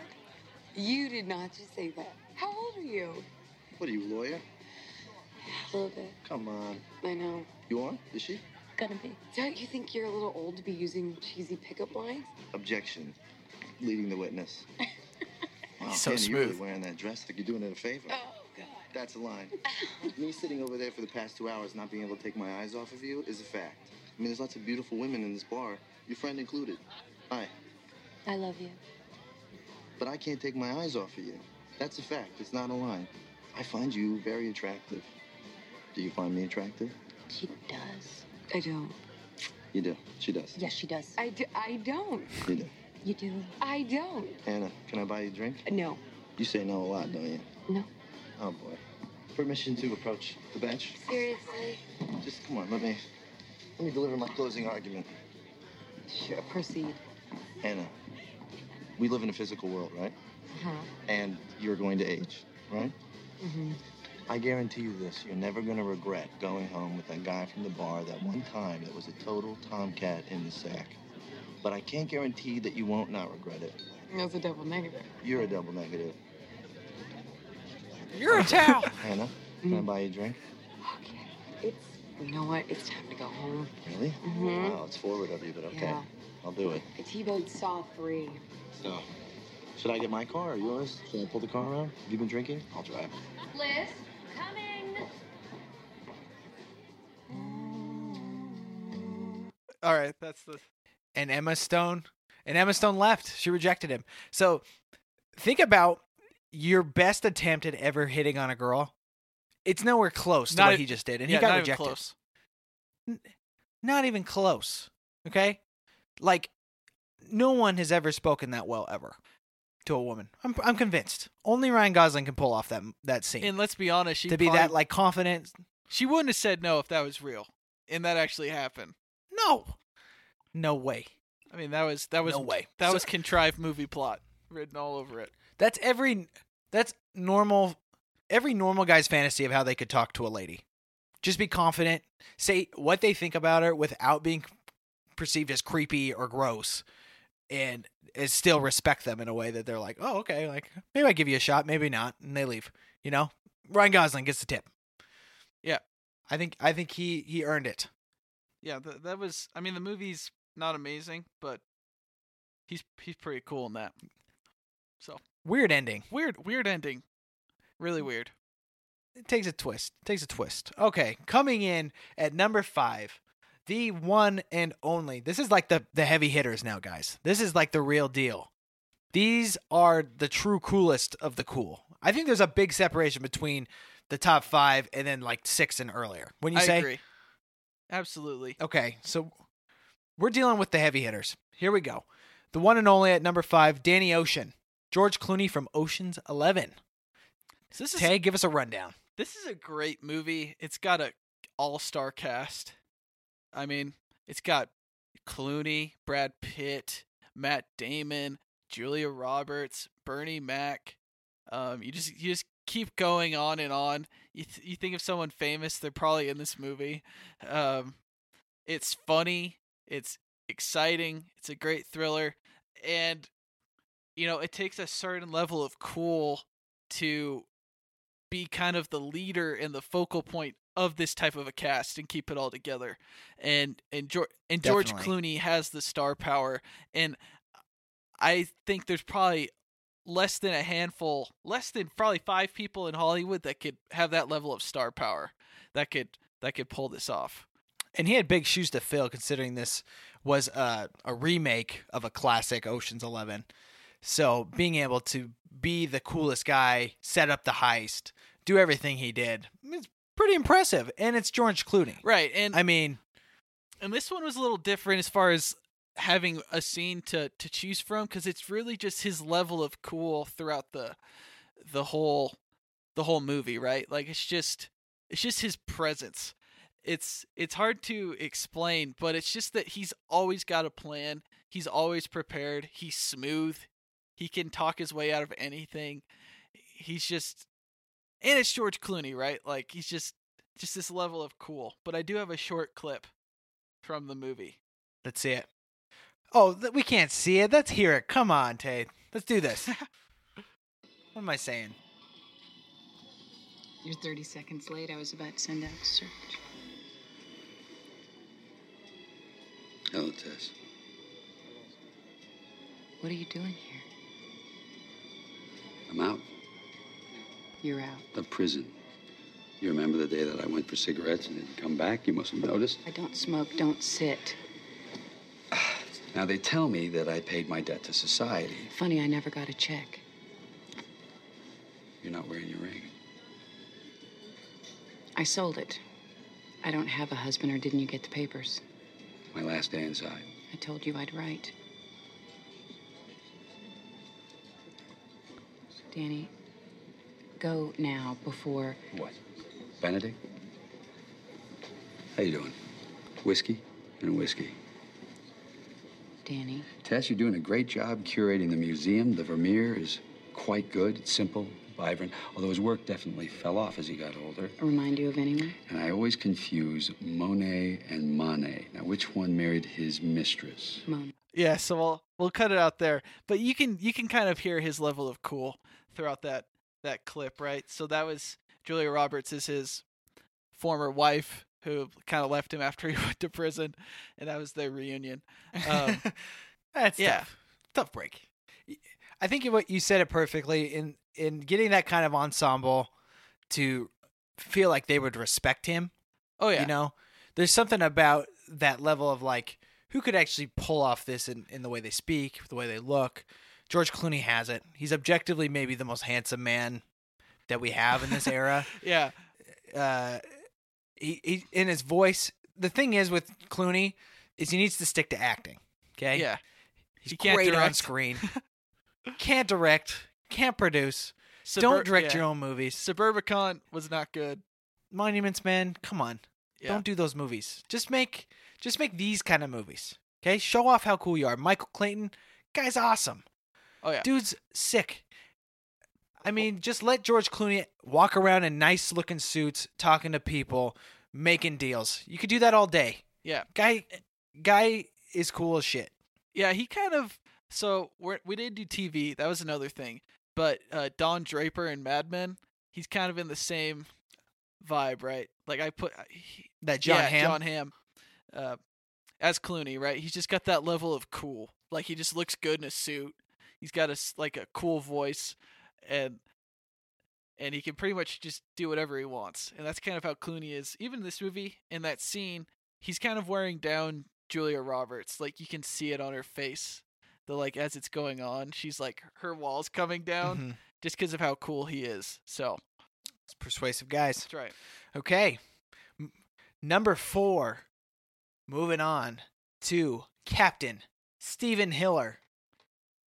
You did not just say that. How old are you?
What are you, a lawyer?
A little bit.
Come on.
I know.
You are? Is she?
Gonna be.
Don't you think you're a little old to be using cheesy pickup lines?
Objection. Leading the witness. Wow,
So
Hannah, you're really
smooth.
wearing that dress like you're doing it a favor.
God.
That's a line. Me sitting over there for the past two hours not being able to take my eyes off of you is a fact. I mean, there's lots of beautiful women in this bar, your friend included. Hi.
I love you.
But I can't take my eyes off of you. That's a fact. It's not a line. I find you very attractive. Do you find me attractive?
She does.
I don't.
You do. She does.
Yes, she does.
I, do, I don't.
You do.
You do.
I don't.
Anna, can I buy you a drink?
No.
You say no a lot, don't you?
No.
Oh boy. Permission to approach the bench.
Seriously?
Just come on, let me let me deliver my closing argument.
Sure, proceed.
Anna, we live in a physical world, right?
Uh-huh.
And you're going to age, right?
Mm-hmm.
I guarantee you this, you're never gonna regret going home with that guy from the bar that one time that was a total tomcat in the sack. But I can't guarantee that you won't not regret it.
That's a double negative.
You're a double negative.
You're a towel.
Anna, can I buy you a drink?
Okay. It's, you know what? It's time to go home.
Really?
Mhm.
Wow, it's forward of you, but okay.
Yeah.
I'll do it.
I T-boned Saw 3.
So, should I get my car or yours? Should I pull the car around? Have you been drinking? I'll drive.
Liz, coming.
All right, that's the.
and Emma Stone and Emma Stone left. She rejected him. So think about your best attempt at ever hitting on a girl. It's nowhere close to
Not
what
e-
he just did, and
yeah,
he got
not even
rejected.
close.
Not even close. Okay, like no one has ever spoken that well ever to a woman. I'm I'm convinced. Only Ryan Gosling can pull off that that scene
And let's be honest, she
to be
probably-
that like confident.
she wouldn't have said no if that was real, and that actually happened.
No, no way.
I mean, that was that was
No way.
That
So-
was contrived movie plot written all over it.
That's every that's normal every normal guy's fantasy of how they could talk to a lady. Just be confident, say what they think about her without being perceived as creepy or gross and is still respect them in a way that they're like, "Oh, okay, like maybe I give you a shot, maybe not." And they leave, you know? Ryan Gosling gets the tip.
Yeah.
I think I think he he earned it.
Yeah, th- that was. I mean, the movie's not amazing, but he's he's pretty cool in that. So
Weird ending.
weird, weird ending. Really weird.
It takes a twist. Takes a twist. Okay, coming in at number five, the one and only. This is like the the heavy hitters now, guys. This is like the real deal. These are the true coolest of the cool. I think there's a big separation between the top five and then like six and earlier. When you
I
say
agree. Absolutely.
Okay, so we're dealing with the heavy hitters. Here we go. The one and only at number five, Danny Ocean. George Clooney from Ocean's Eleven.
So this is
Tay, give us a rundown.
this is a great movie. It's got a all-star cast. I mean, it's got Clooney, Brad Pitt, Matt Damon, Julia Roberts, Bernie Mac. Um, you just you just keep going on and on. You th- you think of someone famous, they're probably in this movie. Um, it's funny, it's exciting, it's a great thriller, and you know it takes a certain level of cool to be kind of the leader and the focal point of this type of a cast and keep it all together. And and George and George
Definitely.
Clooney has the star power and I think there's probably less than a handful, less than probably 5 people in Hollywood that could have that level of star power that could that could pull this off.
And he had big shoes to fill, considering this was a, a remake of a classic Ocean's Eleven. So being able to be the coolest guy, set up the heist, do everything he did, it's pretty impressive. And it's George Clooney.
Right. And
I mean,
and this one was a little different as far as having a scene to to choose from because it's really just his level of cool throughout the the whole the whole movie right like it's just it's just his presence it's it's hard to explain but it's just that he's always got a plan he's always prepared he's smooth he can talk his way out of anything he's just and it's George Clooney right like he's just just this level of cool but I do have a short clip from the movie
let's see it. Oh, th- we can't see it. Let's hear it. Come on, Tate. Let's do this. what am I saying?
You're 30 seconds late. I was about to send out a search.
Hello, Tess.
What are you doing here?
I'm out
You're out.
The prison. You remember the day that I went for cigarettes and didn't come back? You must have noticed.
I don't smoke, don't sit.
Now, they tell me that I paid my debt to society.
Funny, I never got a check.
You're not wearing your ring.
I sold it. I don't have a husband, or didn't you get the papers?
My last day inside.
I told you I'd write. Danny, go now before.
What? Benedict? How you doing? Whiskey and whiskey.
Danny,
Tess, you're doing a great job curating the museum. The Vermeer is quite good. It's simple, vibrant, although his work definitely fell off as he got older.
remind you of anyone?
And I always confuse Monet and Manet. Now, which one married his mistress?
Mom.
Yeah, so we'll we'll cut it out there. But you can you can kind of hear his level of cool throughout that that clip, right? So that was Julia Roberts is his former wife who kind of left him after he went to prison, and that was their reunion. Um,
That's
yeah.
tough. Tough break. I think what you said it perfectly in in getting that kind of ensemble to feel like they would respect him.
Oh yeah,
You know, there's something about that level of like who could actually pull off this in, in the way they speak, the way they look. George Clooney has it. He's objectively maybe the most handsome man that we have in this era.
yeah,
uh, he, he in his voice. The thing is with Clooney is he needs to stick to acting. Okay.
yeah.
He's
He can't
great on screen. can't direct. Can't produce.
Subur-
don't direct
yeah.
your own movies.
Suburbicon was not good.
Monuments Man, come on.
Yeah.
Don't do those movies. Just make just make these kind of movies. Okay? Show off how cool you are. Michael Clayton, guy's awesome.
Oh yeah,
Dude's sick. I mean, just let George Clooney walk around in nice looking suits, talking to people, making deals. You could do that all day.
yeah.
Guy guy is cool as shit.
Yeah, he kind of. So we're, we did do TV. That was another thing. But uh, Don Draper and Mad Men, he's kind of in the same vibe, right? Like I put he,
That Jon
yeah,
Hamm.
Jon Hamm, uh, as Clooney, right? He's just got that level of cool. Like he just looks good in a suit. He's got a like a cool voice, and and he can pretty much just do whatever he wants. And that's kind of how Clooney is. Even in this movie, in that scene, he's kind of wearing down Julia Roberts. Like you can see it on her face. The like as it's going on, she's like her walls coming down
Mhm.
just because of how cool he is. So
It's persuasive guys.
that's right.
Okay. M- number four. Moving on to Captain Steven Hiller,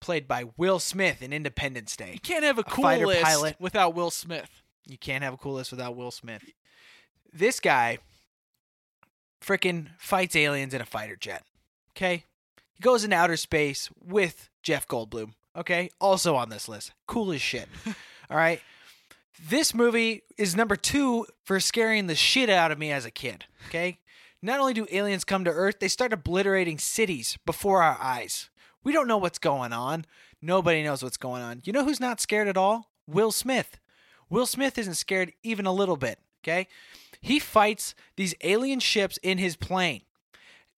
played by Will Smith in Independence Day.
You can't have a cool
fighter
list
pilot.
without Will Smith.
You can't have a cool list without Will Smith. This guy frickin' fights aliens in a fighter jet. Okay? He goes into outer space with Jeff Goldblum. Okay? Also on this list. Cool as shit. All right? This movie is number two for scaring the shit out of me as a kid. Okay? Not only do aliens come to Earth, they start obliterating cities before our eyes. We don't know what's going on. Nobody knows what's going on. You know who's not scared at all? Will Smith. Will Smith isn't scared even a little bit. Okay? He fights these alien ships in his plane.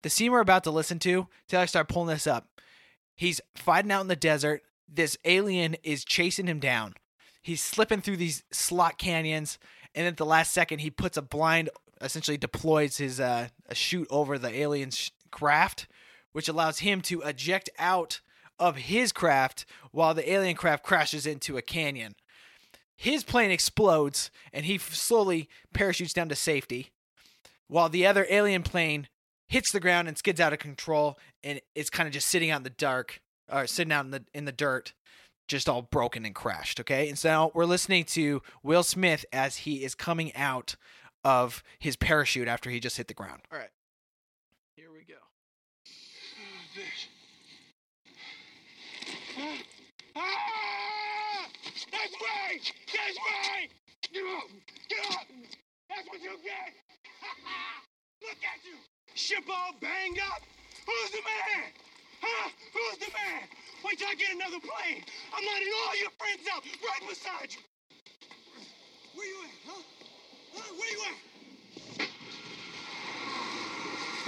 The scene we're about to listen to, I start pulling this up. He's fighting out in the desert. This alien is chasing him down. He's slipping through these slot canyons, and at the last second, he puts a blind, essentially deploys his uh, a chute over the alien's craft, which allows him to eject out of his craft while the alien craft crashes into a canyon. His plane explodes, and he slowly parachutes down to safety, while the other alien plane hits the ground and skids out of control, and is kind of just sitting out in the dark, or sitting out in the in the dirt, just all broken and crashed. Okay, and so now we're listening to Will Smith as he is coming out of his parachute after he just hit the ground.
All right. Here we go.
That's right! That's right! Get up! Get up! That's what you get! Look at you! Ship all banged up! Who's the man? Huh? Who's the man? Wait till I get another plane! I'm letting all your friends out right beside you! Where you at, huh? Huh? Where you at?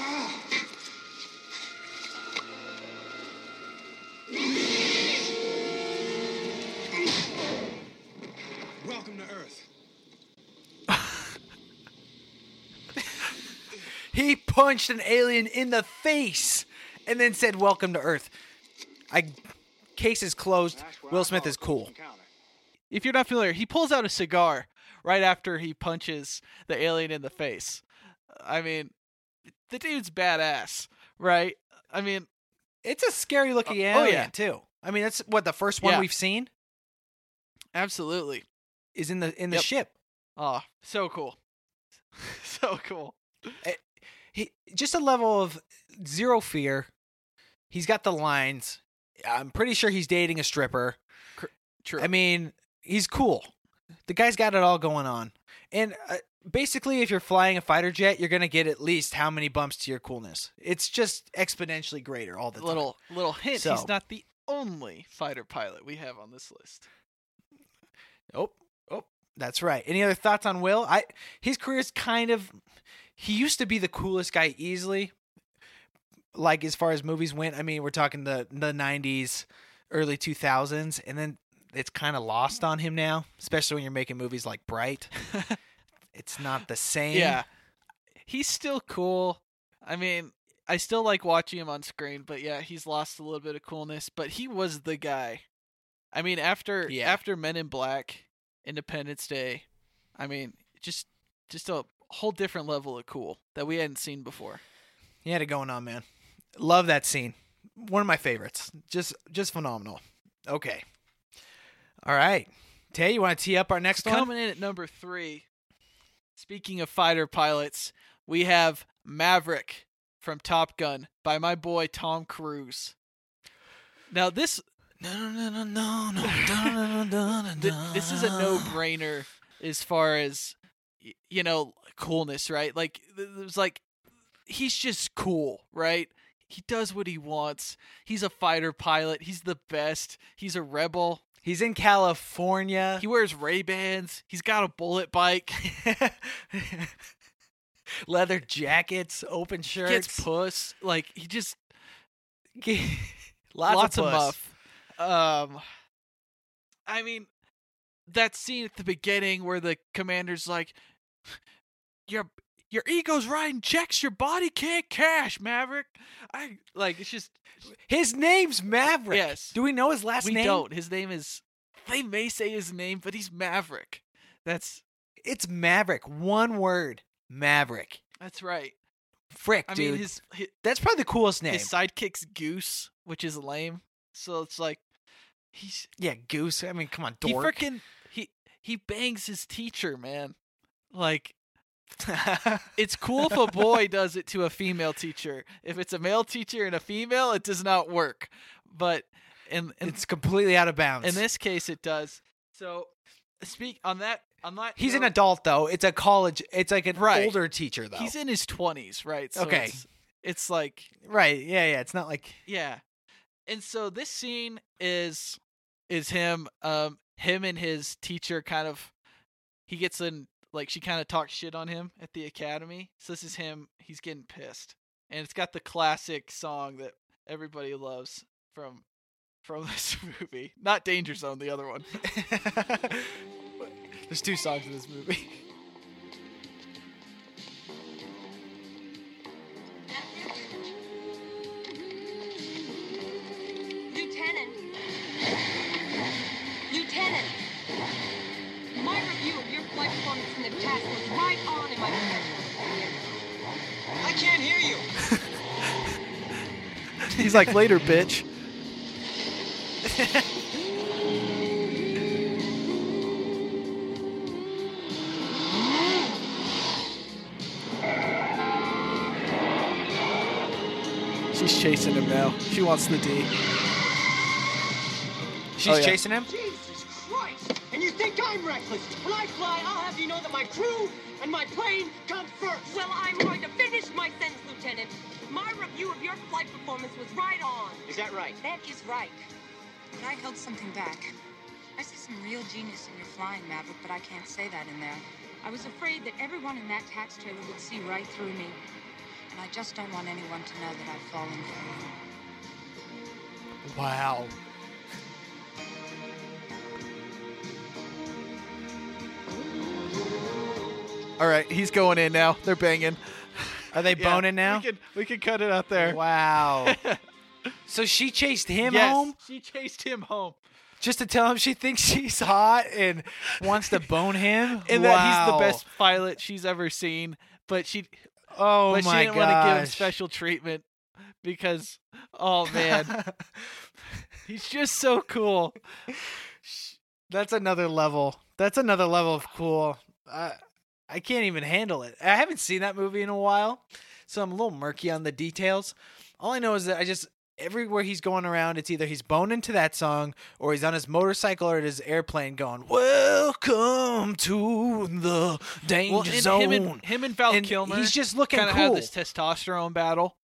Ah. Welcome to Earth.
He punched an alien in the face and then said, "Welcome to Earth." I case is closed. Will Smith is cool.
If you're not familiar, he pulls out a cigar right after he punches the alien in the face. I mean, the dude's badass, right? I mean,
It's a scary looking
oh, oh,
alien
yeah.
too. I mean, that's what the first one
Yeah.
we've seen
absolutely.
Is in the in the
Yep.
ship.
Oh, so cool. so cool.
He just a level of zero fear. He's got the lines. I'm pretty sure he's dating a stripper.
True.
I mean, he's cool. The guy's got it all going on. And uh, basically, if you're flying a fighter jet, you're gonna get at least how many bumps to your coolness. It's just exponentially greater all the time.
little little hint.
So-
He's not the only fighter pilot we have on this list.
Oh, that's right. Any other thoughts on Will? I his career is kind of he used to be the coolest guy easily. Like as far as movies went, I mean, we're talking the the '90s, early 2000s, and then it's kind of lost on him now, especially when you're making movies like Bright. it's not the same.
Yeah. He's still cool. I mean, I still like watching him on screen, but yeah, he's lost a little bit of coolness, but he was the guy. I mean, after
Yeah.
after Men in Black, Independence Day, I mean, just just a whole different level of cool that we hadn't seen before.
he had it going on, man. Love that scene. One of my favorites. Just just phenomenal. Okay. All right. Tay, you want to tee up our next one?
Coming in at number 3. Speaking of fighter pilots, we have Maverick from Top Gun by my boy Tom Cruise. Now this
no, no, no, no, no, no, no, no, no
no. This is a no-brainer as far as you know coolness, right? Like there's like he's just cool, right? He does what he wants. He's a fighter pilot. He's the best. He's a rebel.
He's in California.
He wears Ray Bans. He's got a bullet bike.
Leather jackets, open shirts.
He gets puss. Like he just
lots,
lots,
of, puss.
muff. Um, I mean, that scene at the beginning where the commander's like, "Your your ego's riding checks your body can't cash, Maverick." I like it's just
His name's Maverick.
Yes.
Do we know his last
we
name?
We don't. His name is. They may say his name, but he's Maverick. That's
It's Maverick. One word. Maverick.
that's right.
Frick,
I
dude.
mean, his his,
That's probably the coolest name.
his sidekick's Goose, which is lame. So it's like he's
yeah, Goose. I mean, come on,
he freaking he he bangs his teacher, man. Like it's cool if a boy does it to a female teacher. If it's a male teacher and a female, it does not work. But in, in
it's completely out of bounds.
in this case, it does. So speak on that. On that,
He's an adult though. It's a college. It's like an
Right.
older teacher though.
He's in his twenties, right? So
Okay.
It's, it's like
right. Yeah, yeah. It's not like
Yeah. And so this scene is is him um him and his teacher kind of he gets in like she kind of talks shit on him at the academy. So this is him he's getting pissed. And it's got the classic song that everybody loves from from this movie. Not Danger Zone, the other one.
there's two songs in this movie.
can't hear you.
he's like later, bitch. She's chasing him now. She wants the D.
She's
Oh, yeah.
chasing him.
I'm reckless? When I fly, I'll have you know that my crew and my plane come first.
Well, I'm going to finish my sentence, Lieutenant. My review of your flight performance was right on.
Is that right?
That is right.
But I held something back. I see some real genius in your flying, Maverick, but I can't say that in there. I was afraid that everyone in that TACTS trailer would see right through me. And I just don't want anyone to know that I've fallen for you.
Wow.
All right, he's going in now. They're banging.
Are they
Yeah,
boning now?
We can we can cut it out there.
Wow. so she chased him
Yes,
home
She chased him home.
just to tell him she thinks she's hot and wants to bone him.
and that he's the
Wow.
best pilot she's ever seen. But she,
Oh
but she
my
didn't want to give him
gosh.
special treatment because, oh man, he's just so cool.
That's another level. That's another level of cool. I I can't even handle it. I haven't seen that movie in a while, so I'm a little murky on the details. All I know is that I just everywhere he's going around, it's either he's boning to that song or he's on his motorcycle or at his airplane going, "Welcome to the danger
Well, and
zone."
him and him and Val
And
Kilmer,
he's just looking
kind of
cool.
have this testosterone battle.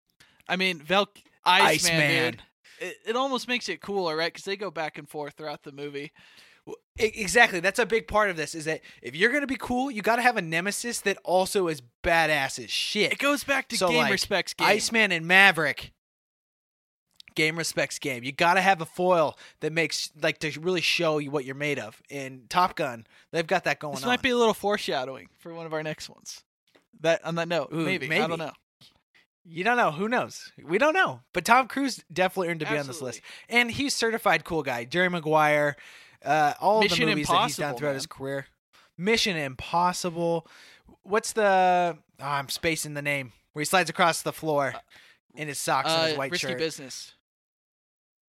I mean, Val Iceman,
Iceman.
It, it almost makes it cooler, right? Because they go back and forth throughout the movie.
Exactly. That's a big part of this is that if you're going to be cool, you got to have a nemesis that also is badass as shit.
It goes back to
So,
game
like,
respects game.
Iceman and Maverick. Game respects game. You got to have a foil that makes like to really show you what you're made of. In Top Gun, they've got that going on.
This
on.
might be a little foreshadowing for one of our next ones. That on that note,
Ooh,
maybe. I don't know.
You don't know. Who knows? We don't know. But Tom Cruise definitely earned to be on this list. And he's certified cool guy. Jerry Maguire, uh, all
Mission
the movies that he's done throughout
man.
his career. Mission Impossible. What's the? Oh, I'm spacing the name. Where he slides across the floor in his socks and his
Uh,
white
risky
shirt.
business.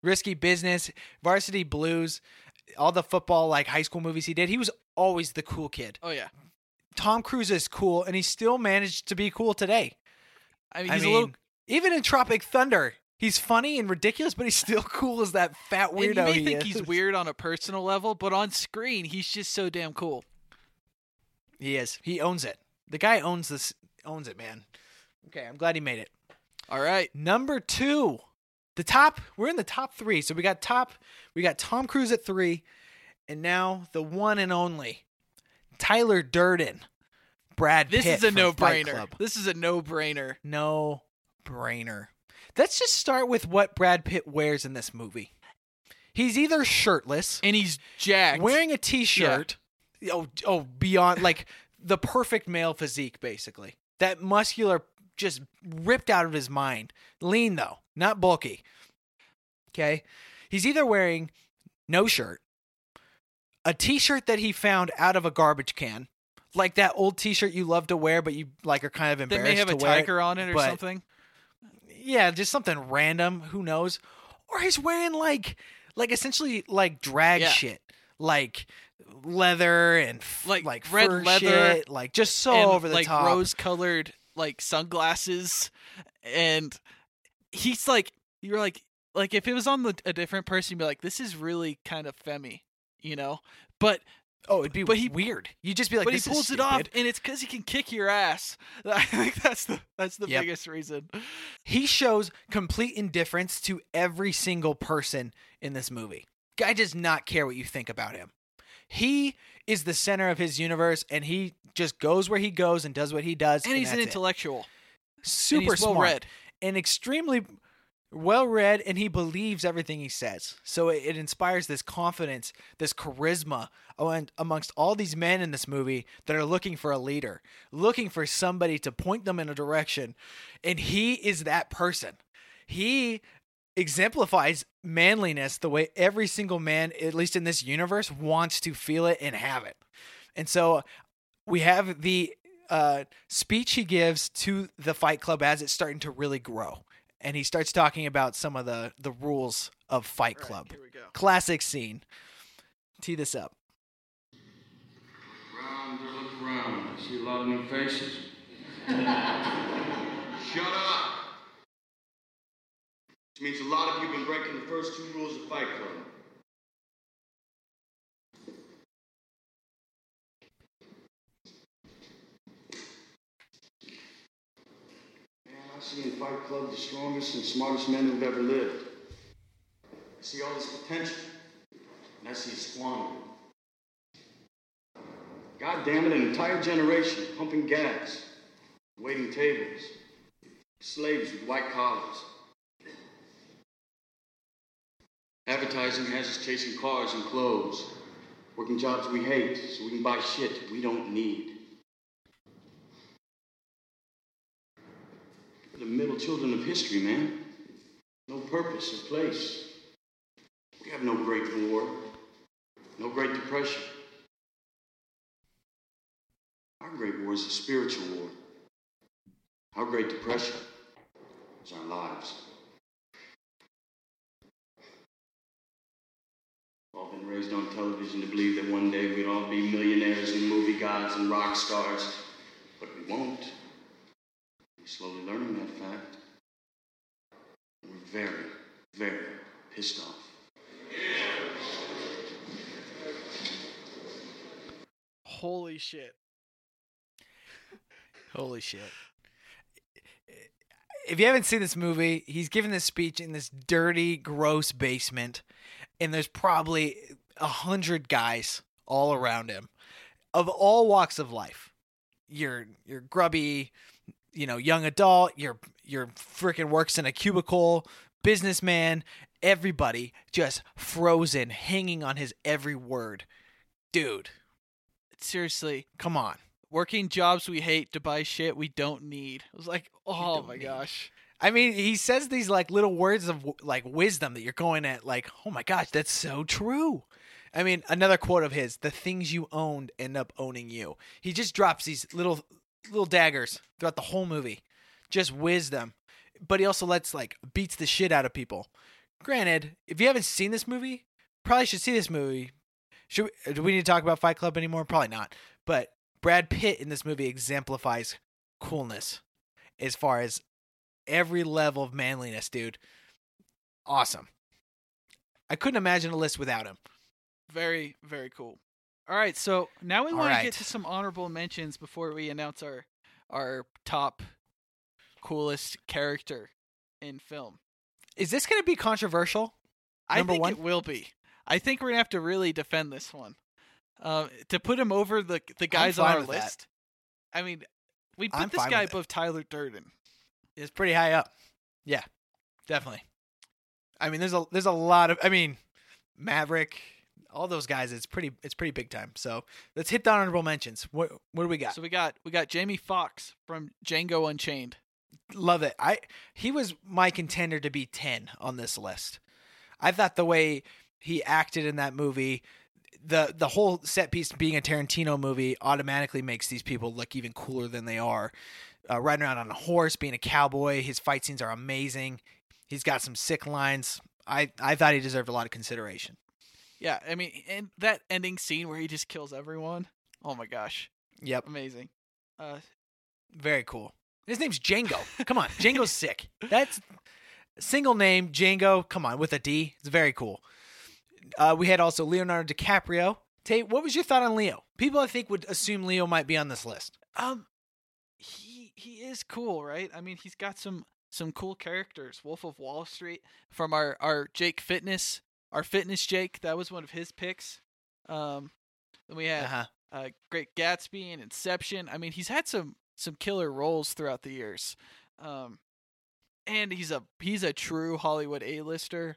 Risky Business, Varsity Blues, all the football like high school movies he did. He was always the cool kid.
Oh yeah.
Tom Cruise is cool, and he still managed to be cool today.
I mean,
I mean,
a little.
even in Tropic Thunder, he's funny and ridiculous, but he's still cool as that fat weirdo.
And you may
he
think
is.
he's weird on a personal level, but on screen, he's just so damn cool.
He is. He owns it. The guy owns this. Owns it, man. Okay, I'm glad he made it.
All right.
Number two, the top. We're in the top three. So we got top. We got Tom Cruise at three, and now the one and only Tyler Durden, Brad.
This
Pitt
is a no-brainer. This is a no-brainer.
No brainer. Let's just start with what Brad Pitt wears in this movie. He's either shirtless
and he's jacked,
wearing a t-shirt. Oh, oh, beyond like the perfect male physique, basically. That muscular, just ripped out of his mind. Lean though, not bulky. Okay, he's either wearing no shirt, a t-shirt that he found out of a garbage can, like that old t-shirt you love to wear, but you like are kind of embarrassed.
They may have a tiger on it or something.
Yeah, just something random. Who knows? Or he's wearing like, like essentially like drag
Yeah.
shit, like leather and f-
Like
like
red
fur
leather,
shit, like just so
and,
over the
like
top.
rose-colored like sunglasses, and he's like, you're like, like if it was on the, a different person, you'd be like, this is really kind of femmy, you know. But
oh, it'd be
but he
weird. You'd just be like,
but he
"This is
pulls it off, and it's because he can kick your ass. I think that's the that's the
Yep.
biggest reason.
He shows complete indifference to every single person in this movie. Guy does not care what you think about him. He is the center of his universe, and he just goes where he goes and does what he does.
And he's an
that's it.
intellectual.
super smart
well-read.
and extremely well read and he believes everything he says. So it, it inspires this confidence this charisma among- amongst all these men in this movie that are looking for a leader looking for somebody to point them in a direction. And he is that person. He exemplifies manliness the way every single man at least in this universe wants to feel it and have it. And so we have the uh, speech he gives to the Fight Club as it's starting to really grow, and he starts talking about some of the the rules of Fight Club.
here we go.
Classic scene. Tee this up.
Round, look around. I see a lot of new faces.
Shut up! Which means a lot of you have been breaking the first two rules of Fight Club.
See in Fight Club the strongest and smartest men who've ever lived. I see all this potential, and I see it squandered. God damn it, an entire generation pumping gas, waiting tables, slaves with white collars. Advertising has us chasing cars and clothes, working jobs we hate so we can buy shit we don't need. The middle children of history, man. No purpose or place. We have no Great War, no Great Depression. Our Great War is a spiritual war. Our Great Depression is our lives. We've all been raised on television to believe that one day we'd all be millionaires and movie gods and rock stars, but we won't. We're slowly learning that fact. And we're very, very pissed off.
Holy shit!
Holy shit. If you haven't seen this movie, he's giving this speech in this dirty, gross basement, and there's probably a hundred guys all around him of all walks of life. You're you're grubby, you know, young adult, you're you're freaking works in a cubicle, businessman, everybody just frozen, hanging on his every word. Dude,
Seriously,
come on.
working jobs we hate to buy shit we don't need. I was like, oh my
need.
gosh.
I mean, he says these like little words of like wisdom that you're going at, like, oh my gosh, that's so true. I mean, another quote of his: "The things you owned end up owning you." He just drops these little little daggers throughout the whole movie, just wisdom. But he also lets like beats the shit out of people. Granted, if you haven't seen this movie, probably should see this movie. Should we, do we need to talk about Fight Club anymore? Probably not. But Brad Pitt in this movie exemplifies coolness as far as every level of manliness, dude. Awesome. I couldn't imagine a list without him.
Very, very cool. All right, so now we
All
want to get to some honorable mentions before we announce our our top coolest character in film.
Is this going to be controversial?
I
Number
think
one?
it will be. I think we're gonna have to really defend this one. Uh, to put him over the the guys on our
with that.
list. I mean, we put
I'm
this guy
with it.
above Tyler Durden.
It's pretty high up. Yeah, definitely. I mean, there's a there's a lot of. I mean, Maverick, all those guys. It's pretty it's pretty big time. So let's hit the honorable mentions. What what do we got?
So we got we got Jamie Foxx from Django Unchained.
Love it. I he was my contender to be ten on this list. I thought the way he acted in that movie, the the whole set piece being a Tarantino movie automatically makes these people look even cooler than they are. Uh, riding around on a horse, being a cowboy, his fight scenes are amazing. He's got some sick lines. I I thought he deserved a lot of consideration.
Yeah, I mean, and that ending scene where he just kills everyone. Oh my gosh,
Yep,
amazing. Uh,
very cool. His name's Django. Come on, Django's sick. That's single name Django. Come on, with a D. It's very cool. Uh, we had also Leonardo DiCaprio. Tate, what was your thought on Leo? People I think would assume Leo might be on this list.
um, he he is cool, right? I mean, he's got some some cool characters. Wolf of Wall Street from our our Jake Fitness, our Fitness Jake. That was one of his picks. Um, then we had
Uh-huh.
uh, Great Gatsby and Inception. I mean, he's had some some killer roles throughout the years. Um, and he's a he's a true Hollywood A-lister.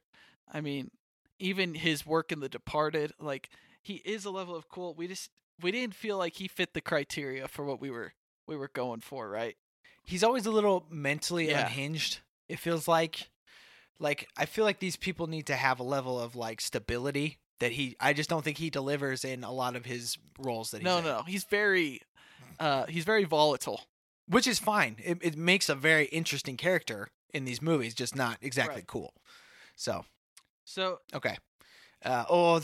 I mean, even his work in The Departed, like he is a level of cool. We just we didn't feel like he fit the criteria for what we were we were going for, right?
He's always a little mentally
Yeah.
unhinged. It feels like, like I feel like these people need to have a level of like stability that he. I just don't think he delivers in a lot of his roles that he's
No,
in.
no, he's very uh he's very volatile.
which is fine. It, it makes a very interesting character in these movies, just not exactly
Right.
cool. So
So,
okay, uh, oh,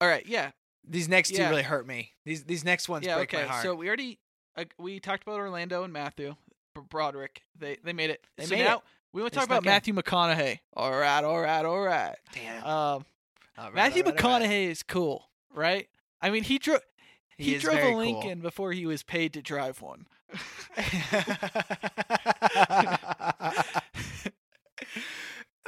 all right, yeah.
these next two really hurt me. These these next ones
yeah,
break
okay.
my heart.
So we already uh, we talked about Orlando and Matthew Broderick. They they made it.
They
so
made
now
it.
We want to talk about. Matthew McConaughey. All right, all right, all right.
Damn.
Um,
right,
Matthew
right, all right.
McConaughey is cool, right? I mean, he drove
He
he, drove a
cool.
Lincoln before he was paid to drive one.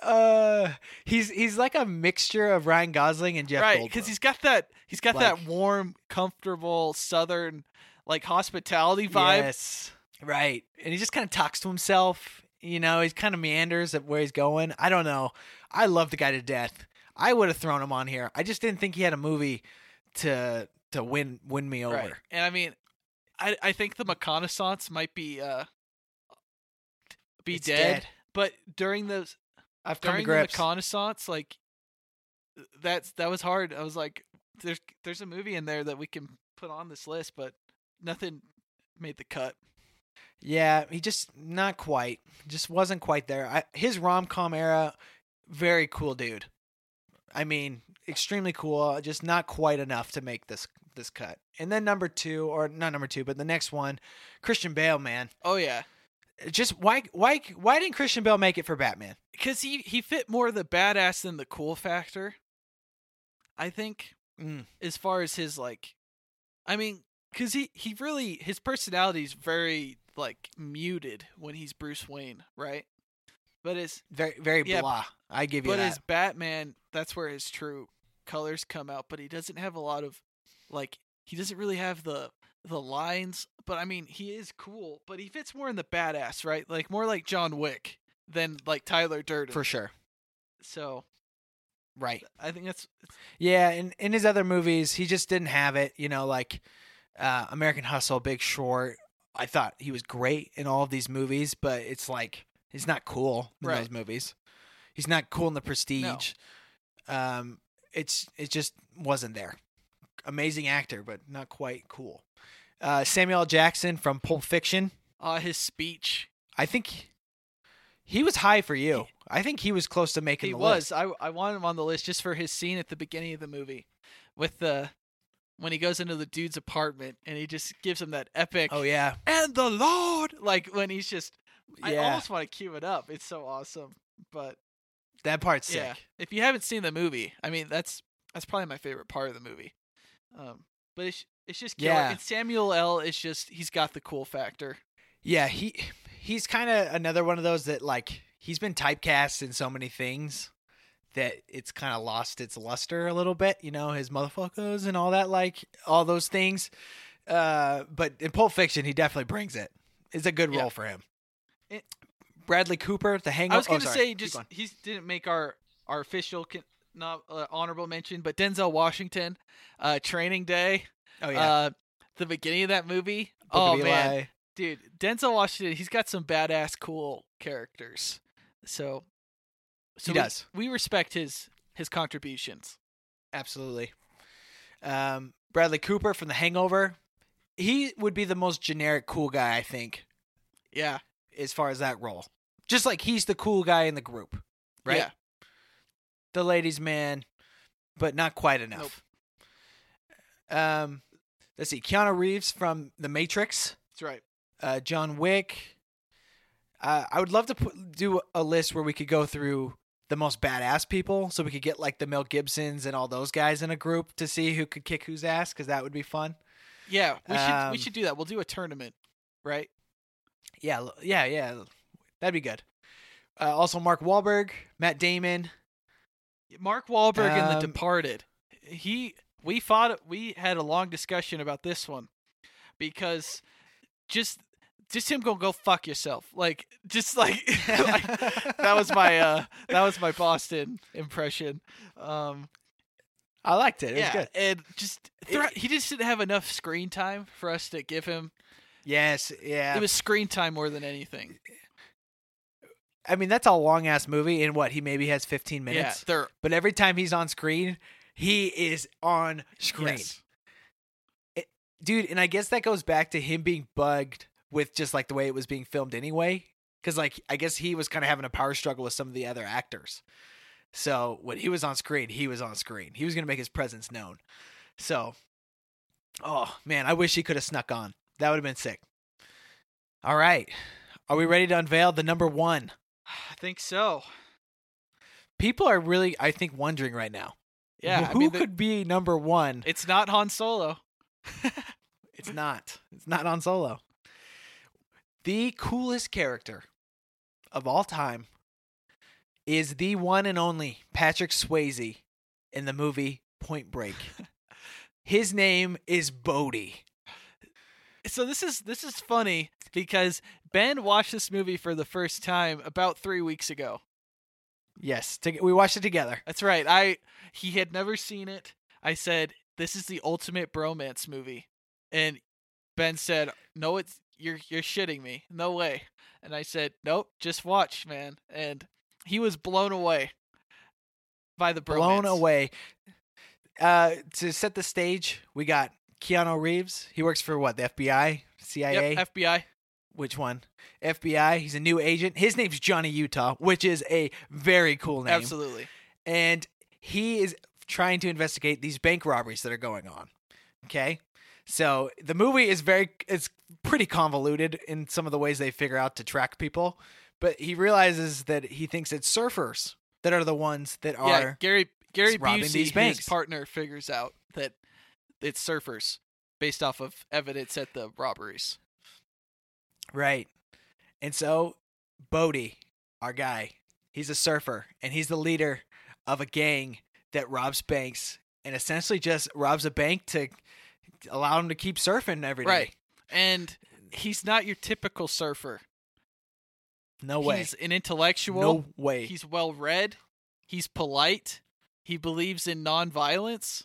uh, he's he's like a mixture of Ryan Gosling and Jeff
right, because he's got that he's got that warm, comfortable Southern like hospitality vibe.
Yes. Right. And he just kind of talks to himself. You know, he kind of meanders at where he's going. I don't know. I love the guy to death. I would have thrown him on here. I just didn't think he had a movie to to win win me over.
Right. And I mean, I I think the McConaissance might be uh be dead,
dead.
but during those
I've
during the
grips.
McConaissance, like that's that was hard. I was like, there's there's a movie in there that we can put on this list, but nothing made the cut.
Yeah, he just not quite. Just wasn't quite there. I, his rom com era, very cool dude. I mean, extremely cool. Just not quite enough to make this this cut. And then number two, or not number two, but the next one, Christian Bale, man.
Oh yeah,
Just why why why didn't Christian Bale make it for Batman?
because he he fit more the badass than the cool factor. I think
Mm.
as far as his like, I mean, because he he really his personality is very like muted when he's Bruce Wayne, right? But it's
Very very
Yeah,
blah. I give you
but
that.
as Batman, that's where his true colors come out. But he doesn't have a lot of like he doesn't really have the the lines. But I mean, he is cool. But he fits more in the badass, right? Like more like John Wick than like Tyler Durden.
for sure.
So
Right.
I think that's
Yeah, and in his other movies, he just didn't have it. You know, like uh, American Hustle, Big Short. I thought he was great in all of these movies, but it's like he's not cool in
Right.
those movies. He's not cool in The Prestige. Um, it's it just wasn't there. Amazing actor, but not quite cool. Uh, Samuel L. Jackson from Pulp Fiction.
uh his speech.
I think he was high for you. I think he was close to making
He
the
was.
list.
I I wanted him on the list just for his scene at the beginning of the movie with the when he goes into the dude's apartment and he just gives him that epic
Oh yeah,
and the Lord like when he's just I almost want to cue it up. It's so awesome. But
that part's sick.
yeah, if you haven't seen the movie, I mean that's that's probably my favorite part of the movie. Um, but it's it's just killer.
Yeah.
And Samuel L. is just he's got the cool factor.
Yeah, he he's kind of another one of those that like he's been typecast in so many things that it's kind of lost its luster a little bit. You know, his motherfuckers and all that, like all those things. Uh, but in Pulp Fiction, he definitely brings it. It's a good
Yeah.
role for him.
It-
Bradley Cooper, The Hangover.
I was
oh,
going to
sorry.
say just he didn't make our our official con- not uh, honorable mention, but Denzel Washington, uh, Training Day.
Oh yeah.
Uh, the beginning of that movie.
Book
oh man, dude, Denzel Washington. He's got some badass, cool characters. So, so
He
we-
does.
We respect his his contributions.
Absolutely. Um, Bradley Cooper from The Hangover. He would be the most generic cool guy, I think,
Yeah.
as far as that role. Just like he's the cool guy in the group, right?
Yeah.
The ladies' man, but not quite enough. Um, let's see. Keanu Reeves from The Matrix.
That's right.
uh, John Wick. Uh, I would love to put, do a list where we could go through the most badass people, so we could get like the Mel Gibsons and all those guys in a group to see who could kick whose ass, because that would be fun.
Yeah. We should
Um,
we should do that. We'll do a tournament, right?
Yeah, yeah, yeah, that'd be good. Uh, also, Mark Wahlberg, Matt Damon.
Mark Wahlberg in The
Um,
Departed. He we fought we had a long discussion about this one because just just him go go fuck yourself. Like just like, like, that was my uh that was my Boston impression. Um
I liked it. It
yeah,
was good.
and just thro- he just didn't have enough screen time for us to give him.
Yes, yeah.
It was screen time more than anything.
I mean, that's a long ass movie, and what he maybe has 15 minutes.
they're-
but every time he's on screen, he is on screen.
Yes.
It- dude, and I guess that goes back to him being bugged with just like the way it was being filmed anyway. Because like I guess he was kind of having a power struggle with some of the other actors. So when he was on screen, he was on screen. He was gonna make his presence known. So, oh man, I wish he could have snuck on. That would have been sick. All right, are we ready to unveil the number one?
I think so.
People are really, I think, wondering right now.
Yeah, I
who
mean, the-
could be number one?
It's not Han Solo.
It's not. It's not on Solo. The coolest character of all time is the one and only Patrick Swayze in the movie Point Break. His name is Bodhi.
So this is this is funny because Ben watched this movie for the first time about three weeks ago.
Yes, to, we watched it together.
That's right. I he had never seen it. I said this is the ultimate bromance movie, and Ben said, "No, it's you're you're shitting me. No way." And I said, "Nope, just watch, man." And he was blown away by the bromance.
Blown away. Uh, to set the stage, we got Keanu Reeves. He works for what? The FBI, CIA.
Yep, FBI.
Which one? FBI. He's a new agent. His name's Johnny Utah, which is a very cool name.
Absolutely.
And he is trying to investigate these bank robberies that are going on. Okay? So the movie is very it's pretty convoluted in some of the ways they figure out to track people, but he realizes that he thinks it's surfers that are the ones that
Yeah,
are
Gary Gary
robbing
Busey,
these
his
banks.
partner, figures out that it's surfers based off of evidence at the robberies.
Right. And so Bodhi, our guy, he's a surfer and he's the leader of a gang that robs banks and essentially just robs a bank to allow him to keep surfing every day.
Right. And he's not your typical surfer.
No way.
He's an intellectual.
No way.
He's well read. He's polite. He believes in nonviolence.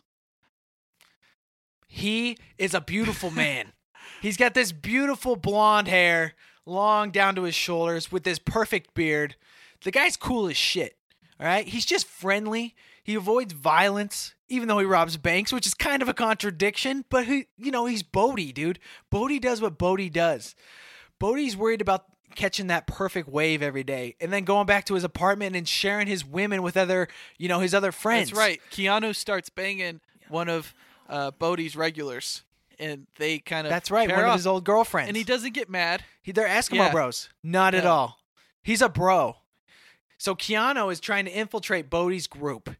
He is a beautiful man. He's got this beautiful blonde hair, long down to his shoulders, with this perfect beard. The guy's cool as shit. All right? He's just friendly. He avoids violence, even though he robs banks, which is kind of a contradiction. But he, you know, he's Bodhi, dude. Bodhi does what Bodhi does. Bodhi's worried about catching that perfect wave every day, and then going back to his apartment and sharing his women with other, you know, his other friends.
That's right. Keanu starts banging one of uh, Bodhi's regulars, and they kind of
That's right. One of his old girlfriends.
and he doesn't get mad.
He, they're Eskimo
Yeah.
bros. Not at all. He's a bro. So Keanu is trying to infiltrate Bodhi's group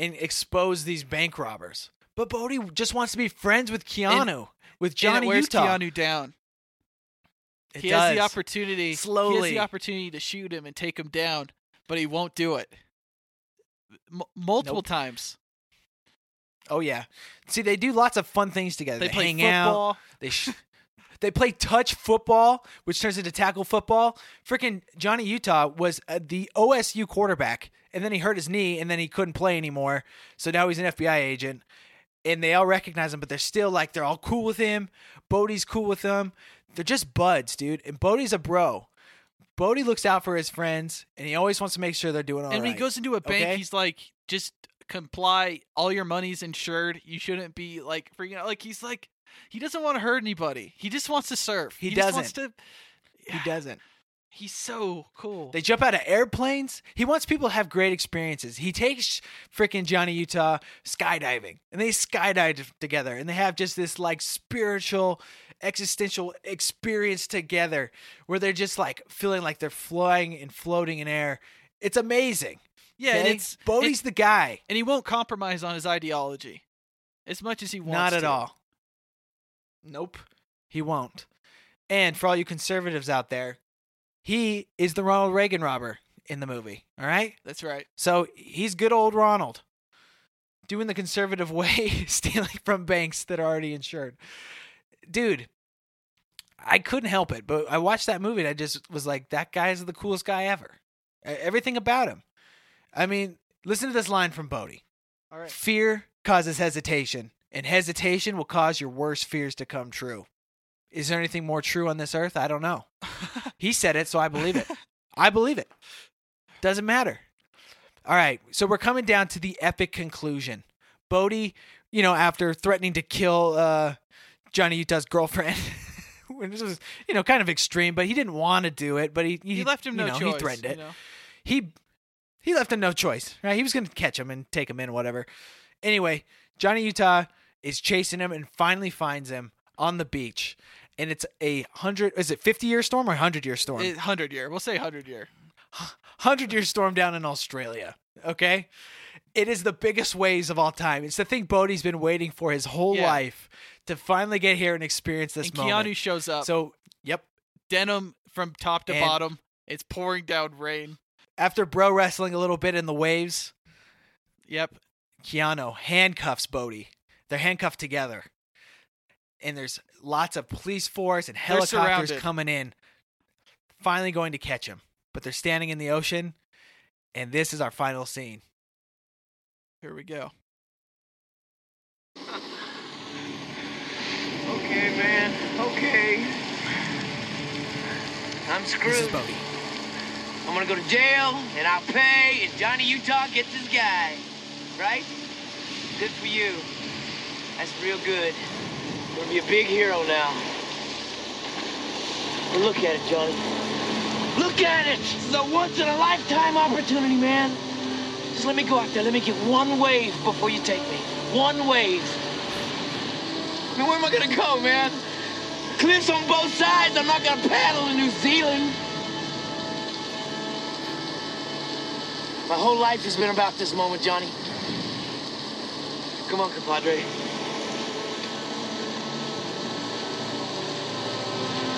and expose these bank robbers. But Bodhi just wants to be friends with Keanu, with
And
Johnny
it wears
Utah.
Keanu down.
It
he has the
does.
opportunity. He has the opportunity to shoot him and take him down, but he won't do it. M- multiple
Nope.
times.
Oh yeah. See, they do lots of fun things together.
They
They,
play
hang
football.
out. They sh- they play touch football, which turns into tackle football. Freaking Johnny Utah was uh, the OSU quarterback and then he hurt his knee, and then he couldn't play anymore. So now he's an FBI agent, and they all recognize him, but they're still like they're all cool with him. Bodhi's cool with them. They're just buds, dude. And Bodhi's a bro. Bodhi looks out for his friends, and he always wants to make sure they're doing all
and when
right.
he goes into a bank,
okay?
he's like, just comply. All your money's insured. You shouldn't be like freaking out. Like he's like, he doesn't want to hurt anybody. He just wants to serve.
He
just wants
doesn't.
to.
he doesn't.
He's so cool.
They jump out of airplanes. He wants people to have great experiences. He takes freaking Johnny Utah skydiving, and they skydive together, and they have just this like spiritual, existential experience together, where they're just like feeling like they're flying and floating in air. It's amazing.
yeah, and it's
Bodhi's the guy.
and he won't compromise on his ideology as much as he wants.
Not at
to.
all. Nope, he won't. And for all you conservatives out there, he is the Ronald Reagan robber in the movie. All right.
That's right.
So he's good old Ronald, doing the conservative way, stealing from banks that are already insured. Dude, I couldn't help it, but I watched that movie and I just was like, that guy is the coolest guy ever. Everything about him. I mean, listen to this line from Bodhi.
All right.
Fear causes hesitation, and hesitation will cause your worst fears to come true. Is there anything more true on this earth? I don't know. he said it, so I believe it. I believe it. Doesn't matter. All right, so we're coming down to the epic conclusion. Bodhi, you know, after threatening to kill uh, Johnny Utah's girlfriend, which was, you know, kind of extreme, but he didn't want to do it, but he he,
He left him no
know,
choice.
He threatened
you
it.
know?
He he left him no choice, right? He was going to catch him and take him in, whatever. Anyway, Johnny Utah is chasing him and finally finds him on the beach. And it's a hundred, is it 50 year storm or 100 year storm?
It- Hundred year. We'll say hundred year.
100 year storm down in Australia. Okay. It is the biggest waves of all time. It's the thing Bodhi's been waiting for his whole
Yeah.
life to finally get here and experience this
and
moment.
Keanu shows up.
So, yep.
denim from top to
And-
bottom. It's pouring down rain.
After bro wrestling a little bit in the waves,
Yep.
Keanu handcuffs Bodhi. They're handcuffed together. And there's lots of police force and
They're
helicopters coming in, finally going to catch him. But they're standing in the ocean, and this is our final scene.
Here we go.
Okay, man. Okay. I'm screwed.
This is Bodhi.
I'm gonna go to jail, and I'll pay, and Johnny Utah gets his guy. Right? Good for you. That's real good. Gonna be a big hero now. But look at it, Johnny. Look at it! This is a once-in-a-lifetime opportunity, man. Just let me go out there. Let me get one wave before you take me. One wave. I mean, where am I gonna go, man? Cliffs on both sides. I'm not gonna paddle to New Zealand. My whole life has been about this moment, Johnny. Come on, compadre.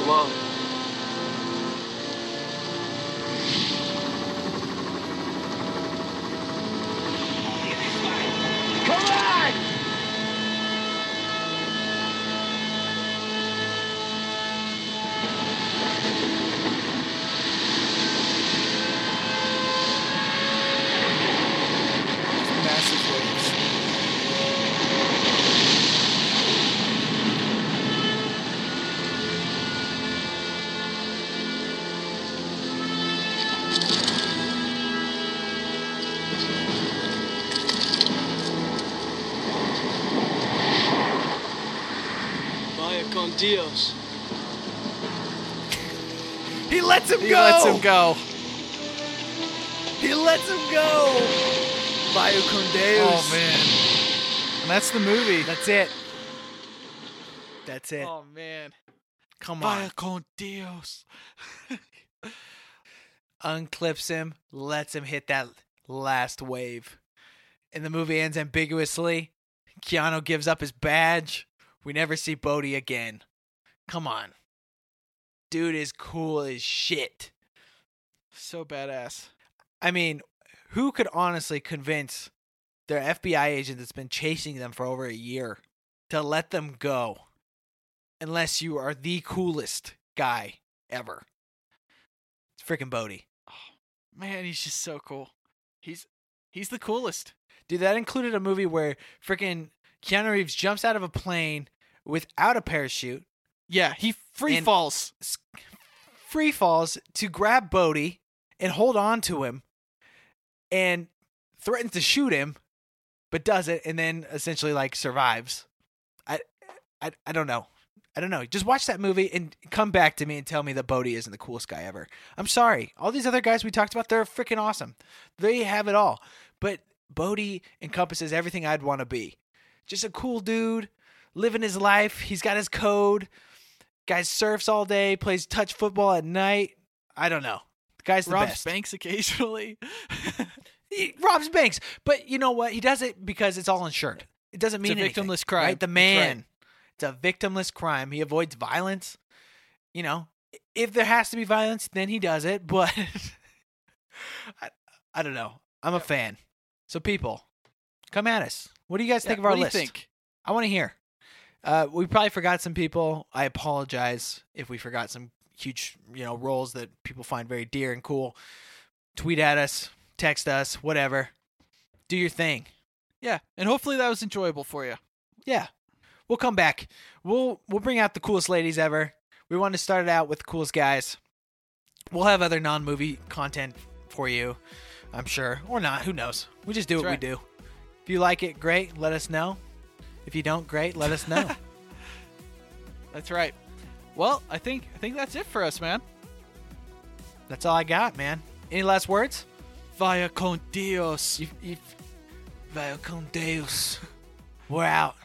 Come on.
Lets him go. He lets him go. Vaya con Dios.
Oh man. And that's the movie.
That's it. That's it.
Oh man.
Come on.
Vaya con Dios.
Unclips him, lets him hit that last wave. And the movie ends ambiguously. Keanu gives up his badge. We never see Bodhi again. Come on. Dude is cool as shit.
So badass.
I mean, who could honestly convince their FBI agent that's been chasing them for over a year to let them go unless you are the coolest guy ever? It's freaking Bodhi.
Oh, man, he's just so cool. He's he's the coolest.
Dude, that included a movie where freaking Keanu Reeves jumps out of a plane without a parachute.
Yeah, he free falls.
free falls to grab Bodhi and hold on to him and threatens to shoot him, but does it and then essentially like survives. I I I don't know. I don't know. Just watch that movie and come back to me and tell me that Bodhi isn't the coolest guy ever. I'm sorry. All these other guys we talked about, they're freaking awesome. They have it all. But Bodhi encompasses everything I'd want to be. Just a cool dude, living his life. He's got his code. Guy surfs all day, plays touch football at night. I don't know. The guy's the
Robs
best.
banks occasionally.
He robs banks, but you know what? He does it because it's all insured. It doesn't
It's a
mean anything,
victimless crime.
Right? The man.
right.
It's a victimless crime. He avoids violence. You know, if there has to be violence, then he does it. But I, I don't know. I'm a fan. So people, come at us. What do you guys
Yeah,
think of our
what do you
list?
think?
I want to hear. Uh, we probably forgot some people. I apologize if we forgot some huge, you know, roles that people find very dear and cool. Tweet at us, text us, whatever. Do your thing.
Yeah, and hopefully that was enjoyable for you.
Yeah. We'll come back. We'll we'll bring out the coolest ladies ever. We want to start it out with the coolest guys. We'll have other non-movie content for you, I'm sure, or not. Who knows? We just do
That's
what
right.
we do. If you like it, great. Let us know. If you don't, great. Let us know.
That's right. Well, I think I think that's it for us, man.
That's all I got, man. Any last words?
Vaya con Dios.
Vaya con Dios. We're out.